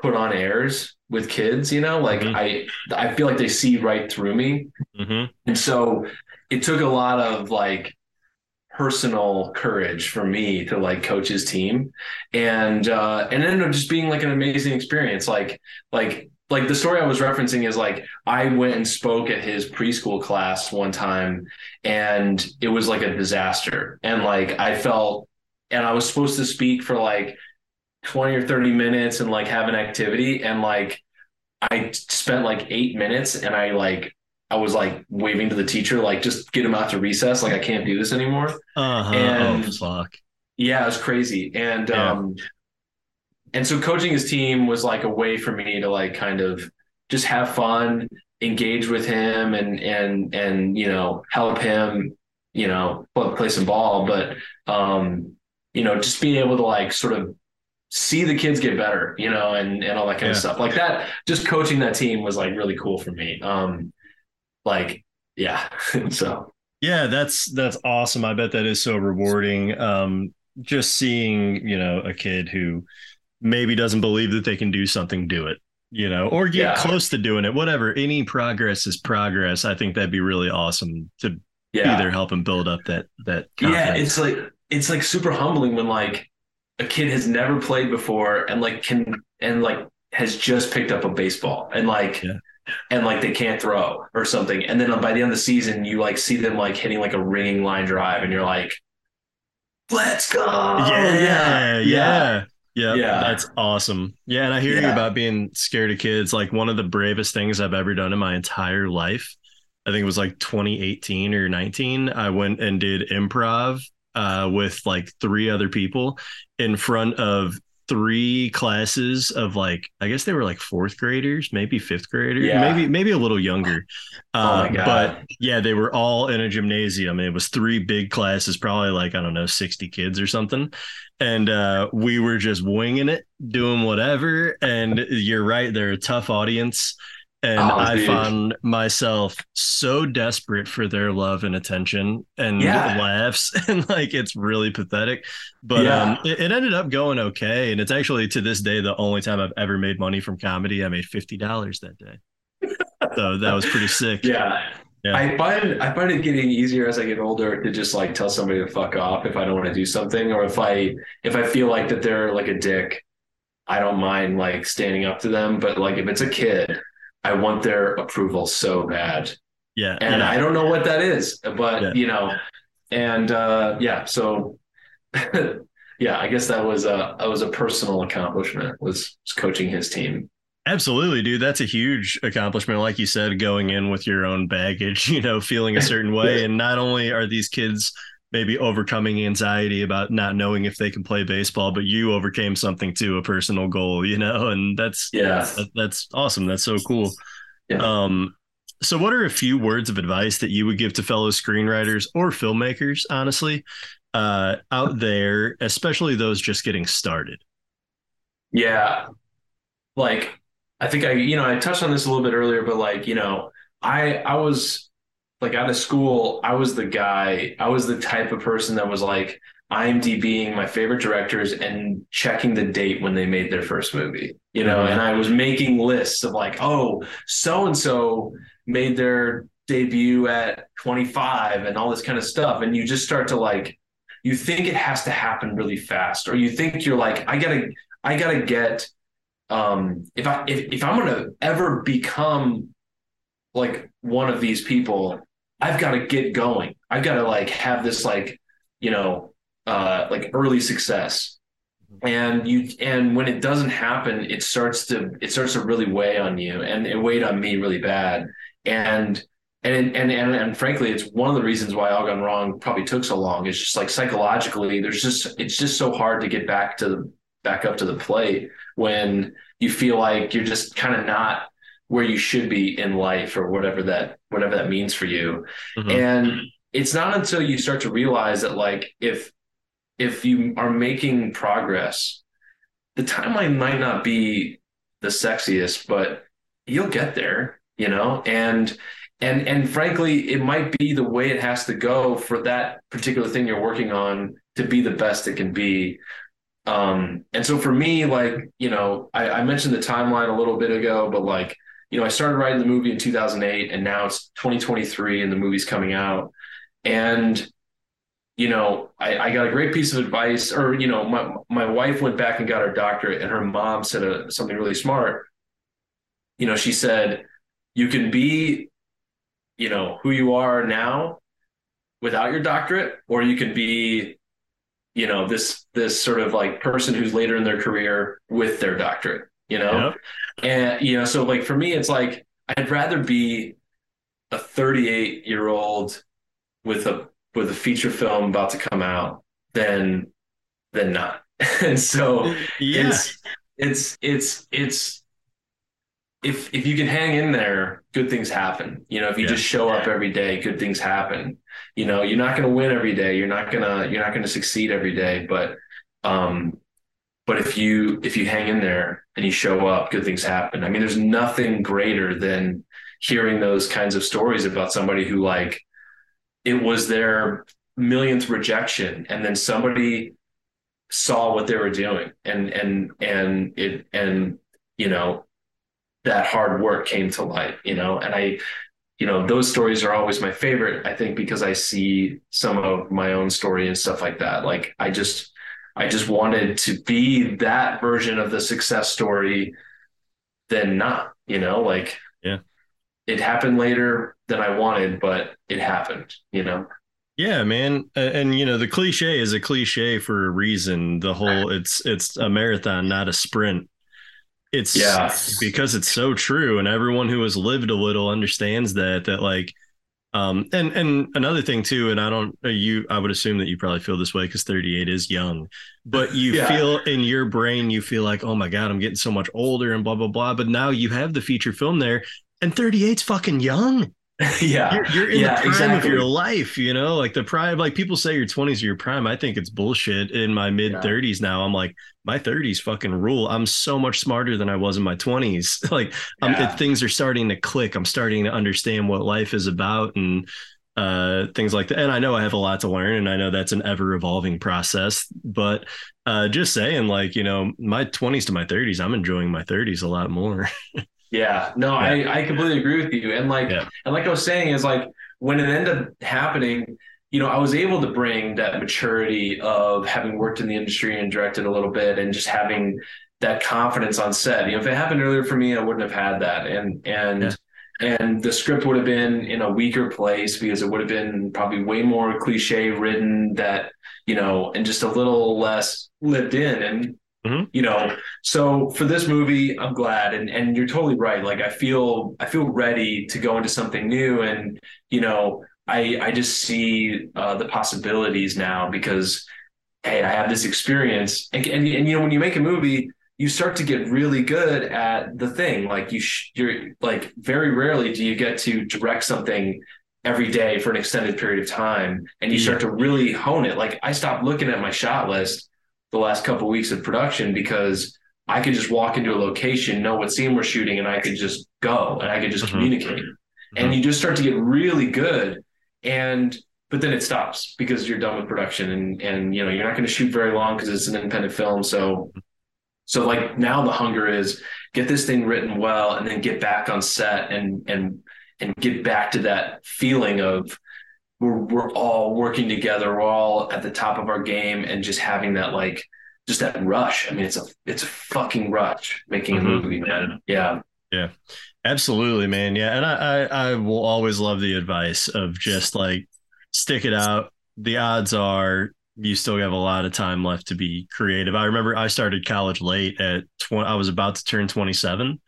put on airs with kids. You know, like Mhm. I I feel like they see right through me. mm-hmm. And so it took a lot of like personal courage for me to like coach his team. And uh and it ended up just being like an amazing experience. Like like like the story I was referencing is like I went and spoke at his preschool class one time and it was like a disaster. And like I felt and I was supposed to speak for like 20 or 30 minutes and like have an activity and like I spent like 8 minutes and I like I was like waving to the teacher, like just get him out to recess. Like I can't do this anymore. uh-huh And- oh fuck Yeah, it was crazy. And Yeah. um and so coaching his team was like a way for me to like kind of just have fun, engage with him and and and you know, help him, you know, play, play some ball. But um, you know, just being able to like sort of see the kids get better, you know, and and all that kind Yeah. of stuff. Like that, just coaching that team was like really cool for me. Um like yeah. so Yeah, that's that's awesome. I bet that is so rewarding. Um, just seeing, you know, a kid who maybe doesn't believe that they can do something, do it, you know, or get Yeah. close to doing it. Whatever. Any progress is progress. I think that'd be really awesome to Yeah. be there helping build up that that Yeah, it's like it's like super humbling when like a kid has never played before and like can and like has just picked up a baseball and like Yeah. and like they can't throw or something and then um, by the end of the season you like see them like hitting like a ringing line drive and you're like let's go yeah, yeah, yeah, Oh, Yeah. That's awesome. Yeah, and I hear you about being scared of kids. Like one of the bravest things I've ever done in my entire life. I think it was like 2018 or 19. I went and did improv uh, with like three other people in front of three classes of like I guess they were like fourth graders, maybe fifth graders, Yeah. maybe maybe a little younger. Oh Uh, God. But yeah, they were all in a gymnasium. It was three big classes, probably like I don't know, 60 kids or something. And uh, we were just winging it, doing whatever. And you're right, they're a tough audience. And Oh, I dude. found myself so desperate for their love and attention and Yeah. laughs. And like it's really pathetic. But Yeah. um, it, it ended up going okay. And it's actually to this day the only time I've ever made money from comedy. I made $50 that day. So that was pretty sick. yeah Yeah. I find I find it getting easier as I get older to just like tell somebody to fuck off if I don't want to do something or if I if I feel like that they're like a dick, I don't mind like standing up to them. But like if it's a kid, I want their approval so bad. Yeah. And yeah. I don't know what that is, but Yeah. you know, and uh yeah, so yeah, I guess that was a that was a personal accomplishment was, was coaching his team. Absolutely, dude. That's a huge accomplishment. Like you said, going in with your own baggage, you know, feeling a certain way. And not only are these kids maybe overcoming anxiety about not knowing if they can play baseball, but you overcame something too, a personal goal, you know, and that's Yeah. that- that's awesome. That's so cool. Yeah. Um, so what are a few words of advice that you would give to fellow screenwriters or filmmakers, honestly, uh, out there, especially those just getting started? Yeah. Like I think I you know, I touched on this a little bit earlier, but like, you know, I I was like out of school, I was the guy, I was the type of person that was like IMDBing my favorite directors and checking the date when they made their first movie, you know, and I was making lists of like, oh, so and so made their debut at 25 and all this kind of stuff. And you just start to like, you think it has to happen really fast, or you think you're like, I gotta, I gotta get, um, if I, if, if I'm gonna ever become like one of these people, I've got to get going. I've got to like have this like, you know, uh, like early success. And you and when it doesn't happen, it starts to it starts to really weigh on you, and it weighed on me really bad. And and and and and frankly, it's one of the reasons why All Gone Wrong probably took so long. It's just like psychologically, there's just it's just so hard to get back to the back up to the plate when you feel like you're just kind of not where you should be in life or whatever that whatever that means for you. Mhm. And it's not until you start to realize that like if if you are making progress, the timeline might not be the sexiest, but you'll get there, you know? And and and frankly, it might be the way it has to go for that particular thing you're working on to be the best it can be. Um, and so for me, like, you know, I, I mentioned the timeline a little bit ago, but like, you know, I started writing the movie in 2008 and now it's 2023 and the movie's coming out. And, you know, I, I got a great piece of advice or, you know, my, my wife went back and got her doctorate and her mom said a, something really smart. You know, she said, you can be, you know, who you are now without your doctorate, or you can be, you know, this, this sort of like person who's later in their career with their doctorate, you know? Yep. And you know, so like for me, it's like I'd rather be a 38 year old with a with a feature film about to come out than than not. and so Yeah. it's it's it's it's if if you can hang in there, good things happen. You know, if you Yeah. just show up every day, good things happen. You know, you're not going to win every day. You're not gonna you're not going to succeed every day, but um but if you if you hang in there and you show up good things happen i mean there's nothing greater than hearing those kinds of stories about somebody who like it was their millionth rejection and then somebody saw what they were doing and and and it and you know that hard work came to light you know and i you know, those stories are always my favorite. I think because I see some of my own story and stuff like that. Like I just, I just wanted to be that version of the success story than not, you know, like Yeah. it happened later than I wanted, but it happened, you know? Yeah, man. And, and, you know, the cliche is a cliche for a reason. The whole it's it's a marathon, not a sprint. It's Yeah. because it's so true and everyone who has lived a little understands that that like um and and another thing too and I don't you I would assume that you probably feel this way cuz 38 is young but you Yeah. feel in your brain you feel like oh my god I'm getting so much older and blah blah blah but now you have the feature film there and 38's fucking young yeah. you're, you're in yeah, the prime exactly. of your life, you know, like the prime. Like people say your 20s are your prime. I think it's bullshit. In my mid 30s now, I'm like, my 30s fucking rule. I'm so much smarter than I was in my 20s. like, Yeah. it, things are starting to click. I'm starting to understand what life is about and uh, things like that. And I know I have a lot to learn, and I know that's an ever evolving process. But uh, just saying, like, you know, my 20s to my 30s, I'm enjoying my 30s a lot more. Yeah, no, I, I completely agree with you. And like, Yeah. and like I was saying, is like when it ended up happening, you know, I was able to bring that maturity of having worked in the industry and directed a little bit, and just having that confidence on set. You know, if it happened earlier for me, I wouldn't have had that, and and and the script would have been in a weaker place because it would have been probably way more cliche written that you know, and just a little less lived in, and you know so for this movie i'm glad and and you're totally right. Like i feel i feel ready to go into something new and you know i i just see uh the possibilities now because hey i have this experience. And, and, and you know when you make a movie you start to get really good at the thing. Like you sh- you're like very rarely do you get to direct something every day for an extended period of time and you start to really hone it. Like i stopped looking at my shot list the last couple of weeks of production because I could just walk into a location, know what scene we're shooting, and I could just go and I could just mm-hmm. communicate. Mm-hmm. And you just start to get really good. And but then it stops because you're done with production and and you know you're not going to shoot very long because it's an independent film. So so like now the hunger is get this thing written well and then get back on set and and and get back to that feeling of we're we're all working together, we're all at the top of our game, and just having that like just that rush. I mean, it's a it's a fucking rush making a Mhm. movie, man. Yeah, Yeah, absolutely, man. Yeah, and I, I I will always love the advice of just like stick it out. The odds are you still have a lot of time left to be creative. I remember I started college late at 20, I was about to turn 27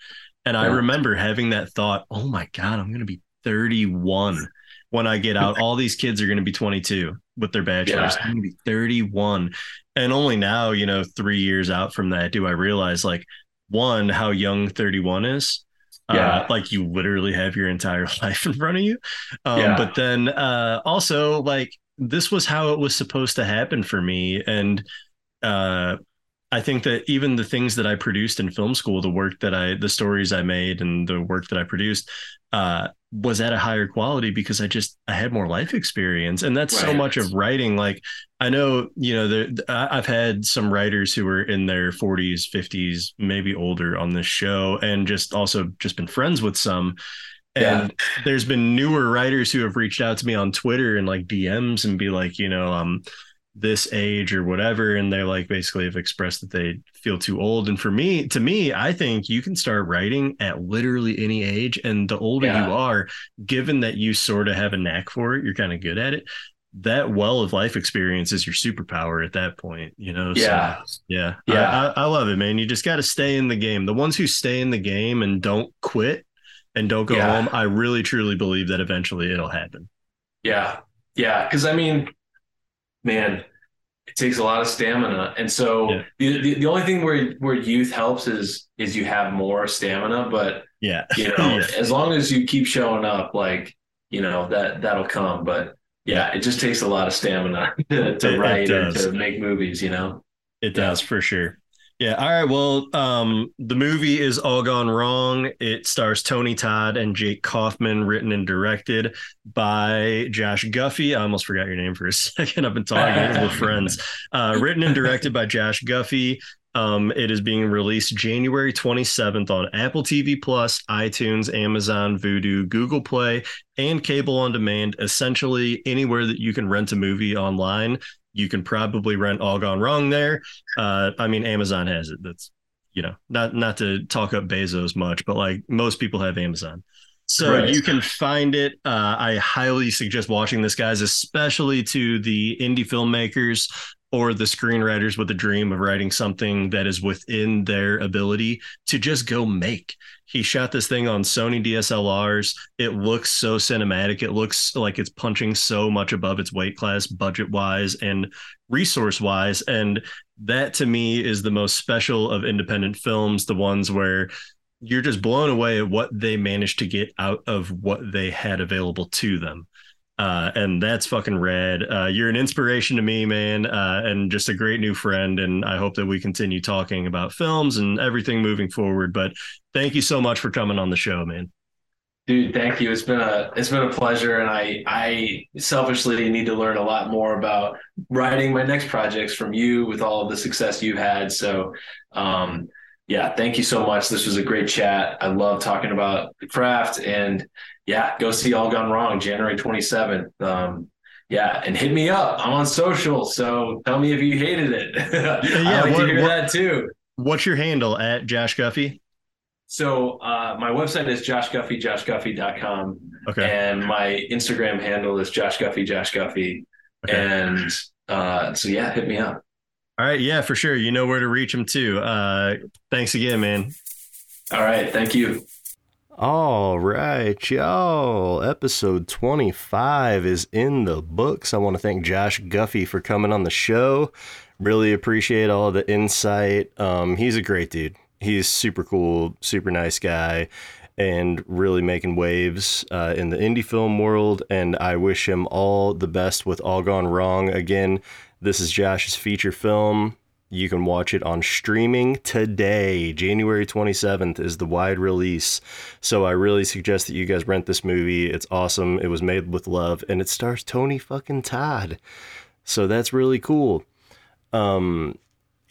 and I remember having that thought, "Oh my god, I'm going to be 31 when I get out. All these kids are going to be 22 with their bachelors. Yeah. I'm going to be 31." And only now, you know, 3 years out from that do I realize like one how young 31 is. Yeah. Uh, like you literally have your entire life in front of you. Um, Yeah. But then uh, also like this was how it was supposed to happen for me. And uh, I think that even the things that I produced in film school, the work that I, the stories I made and the work that I produced, uh, was at a higher quality because I just I had more life experience, and that's so much of writing. Like I know, you know, I've had some writers who were in their 40s, 50s, maybe older on this show, and just also just been friends with some. And there's been newer writers who have reached out to me on Twitter and like DMs and be like, you know, um, this age or whatever and they're like basically have expressed that they feel too old and for me to me i think you can start writing at literally any age and the older Yeah. you are given that you sort of have a knack for it you're kind of good at it that well of life experience is your superpower at that point you know Yeah. so, yeah Yeah. I, I, I love it man you just got to stay in the game the ones who stay in the game and don't quit and don't go Yeah. home i really truly believe that eventually it'll happen yeah, yeah. Because I mean, man, it takes a lot of stamina, and so Yeah. the, the the only thing where where youth helps is is you have more stamina, but yeah you know, Yeah. as long as you keep showing up, like you know that that'll come. But yeah, it just takes a lot of stamina to, to It- it write or does. to make movies. You know. It does for sure. Yeah. All right. Well, um, the movie is All Gone Wrong. It stars Tony Todd and Jake Kaufman, written and directed by Josh Guffey. I almost forgot your name for a second. I've been talking. We're friends. Uh, written and directed by Josh Guffey. Um, it is being released January 27th on Apple TV Plus, iTunes, Amazon, Vudu, Google Play, and cable on demand. Essentially, anywhere that you can rent a movie online, you can probably rent All Gone Wrong there. Uh, I mean, Amazon has it. That's you know, not not to talk up Bezos much, but like most people have Amazon. So Right. you can find it. Uh, I highly suggest watching this, guys, especially to the indie filmmakers or the screenwriters with a dream of writing something that is within their ability to just go make. He shot this thing on Sony DSLRs. It looks so cinematic. It looks like it's punching so much above its weight class, budget wise and resource wise. And that to me is the most special of independent films, the ones where you're just blown away at what they managed to get out of what they had available to them. Uh, and that's fucking rad. Uh, you're an inspiration to me, man, uh, and just a great new friend. And I hope that we continue talking about films and everything moving forward. But thank you so much for coming on the show, man. Dude, thank you. It's been a it's been a pleasure, and I I selfishly need to learn a lot more about writing my next projects from you with all of the success you've had. So, um, yeah, thank you so much. This was a great chat. I love talking about craft, and yeah, go see All Gone Wrong January twenty seventh. Um, yeah, and hit me up. I'm on social, so tell me if you hated it. I like what- to hear what- that too. What's your handle at Josh Guffey? So uh, my website is joshguffey, joshguffey.com. Okay. And my Instagram handle is Josh Guffey, Josh Guffey. And uh, so, yeah, hit me up. All right. Yeah, for sure. You know where to reach him too. Uh, thanks again, man. All right. Thank you. All right, y'all. Episode 25 is in the books. I want to thank Josh Guffey for coming on the show. Really appreciate all the insight. Um, he's a great dude. He's super cool, super nice guy, and really making waves uh, in the indie film world. And I wish him all the best with All Gone Wrong. Again, this is Josh's feature film. You can watch it on streaming today. January 27th is the wide release. So I really suggest that you guys rent this movie. It's awesome. It was made with love and it stars Tony fucking Todd. So that's really cool. Um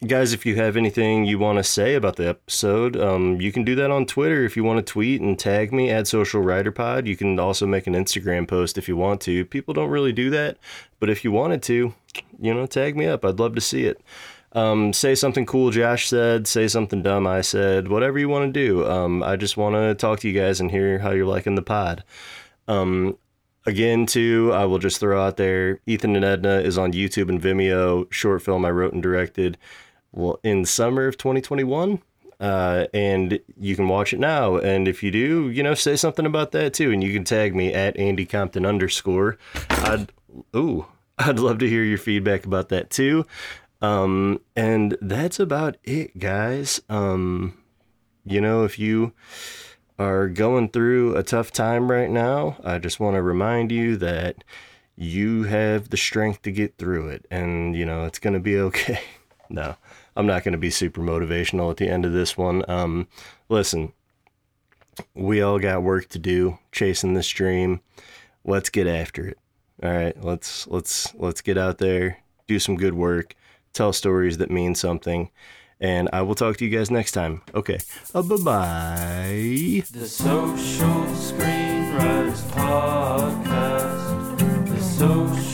guys, if you have anything you want to say about the episode, um, you can do that on Twitter if you want to tweet and tag me at Social Writer Pod. You can also make an Instagram post if you want to. People don't really do that, but if you wanted to, you know, tag me up. I'd love to see it. Um, say something cool Josh said, say something dumb I said, whatever you want to do. Um, I just want to talk to you guys and hear how you're liking the pod. Um, again, too, I will just throw out there Ethan and Edna is on YouTube and Vimeo, short film I wrote and directed well in summer of 2021. Uh, and you can watch it now. And if you do, you know, say something about that too. And you can tag me at Andy Compton underscore. I'd, ooh, I'd love to hear your feedback about that too. Um, and that's about it, guys. Um, you know, if you are going through a tough time right now, I just want to remind you that you have the strength to get through it and, you know, it's going to be okay. no, I'm not going to be super motivational at the end of this one. Um, listen, we all got work to do chasing this dream. Let's get after it. All right, let's let's let's get out there, do some good work, tell stories that mean something. And I will talk to you guys next time. Okay. Uh, bye bye. The Social Screenwriters Podcast. The Social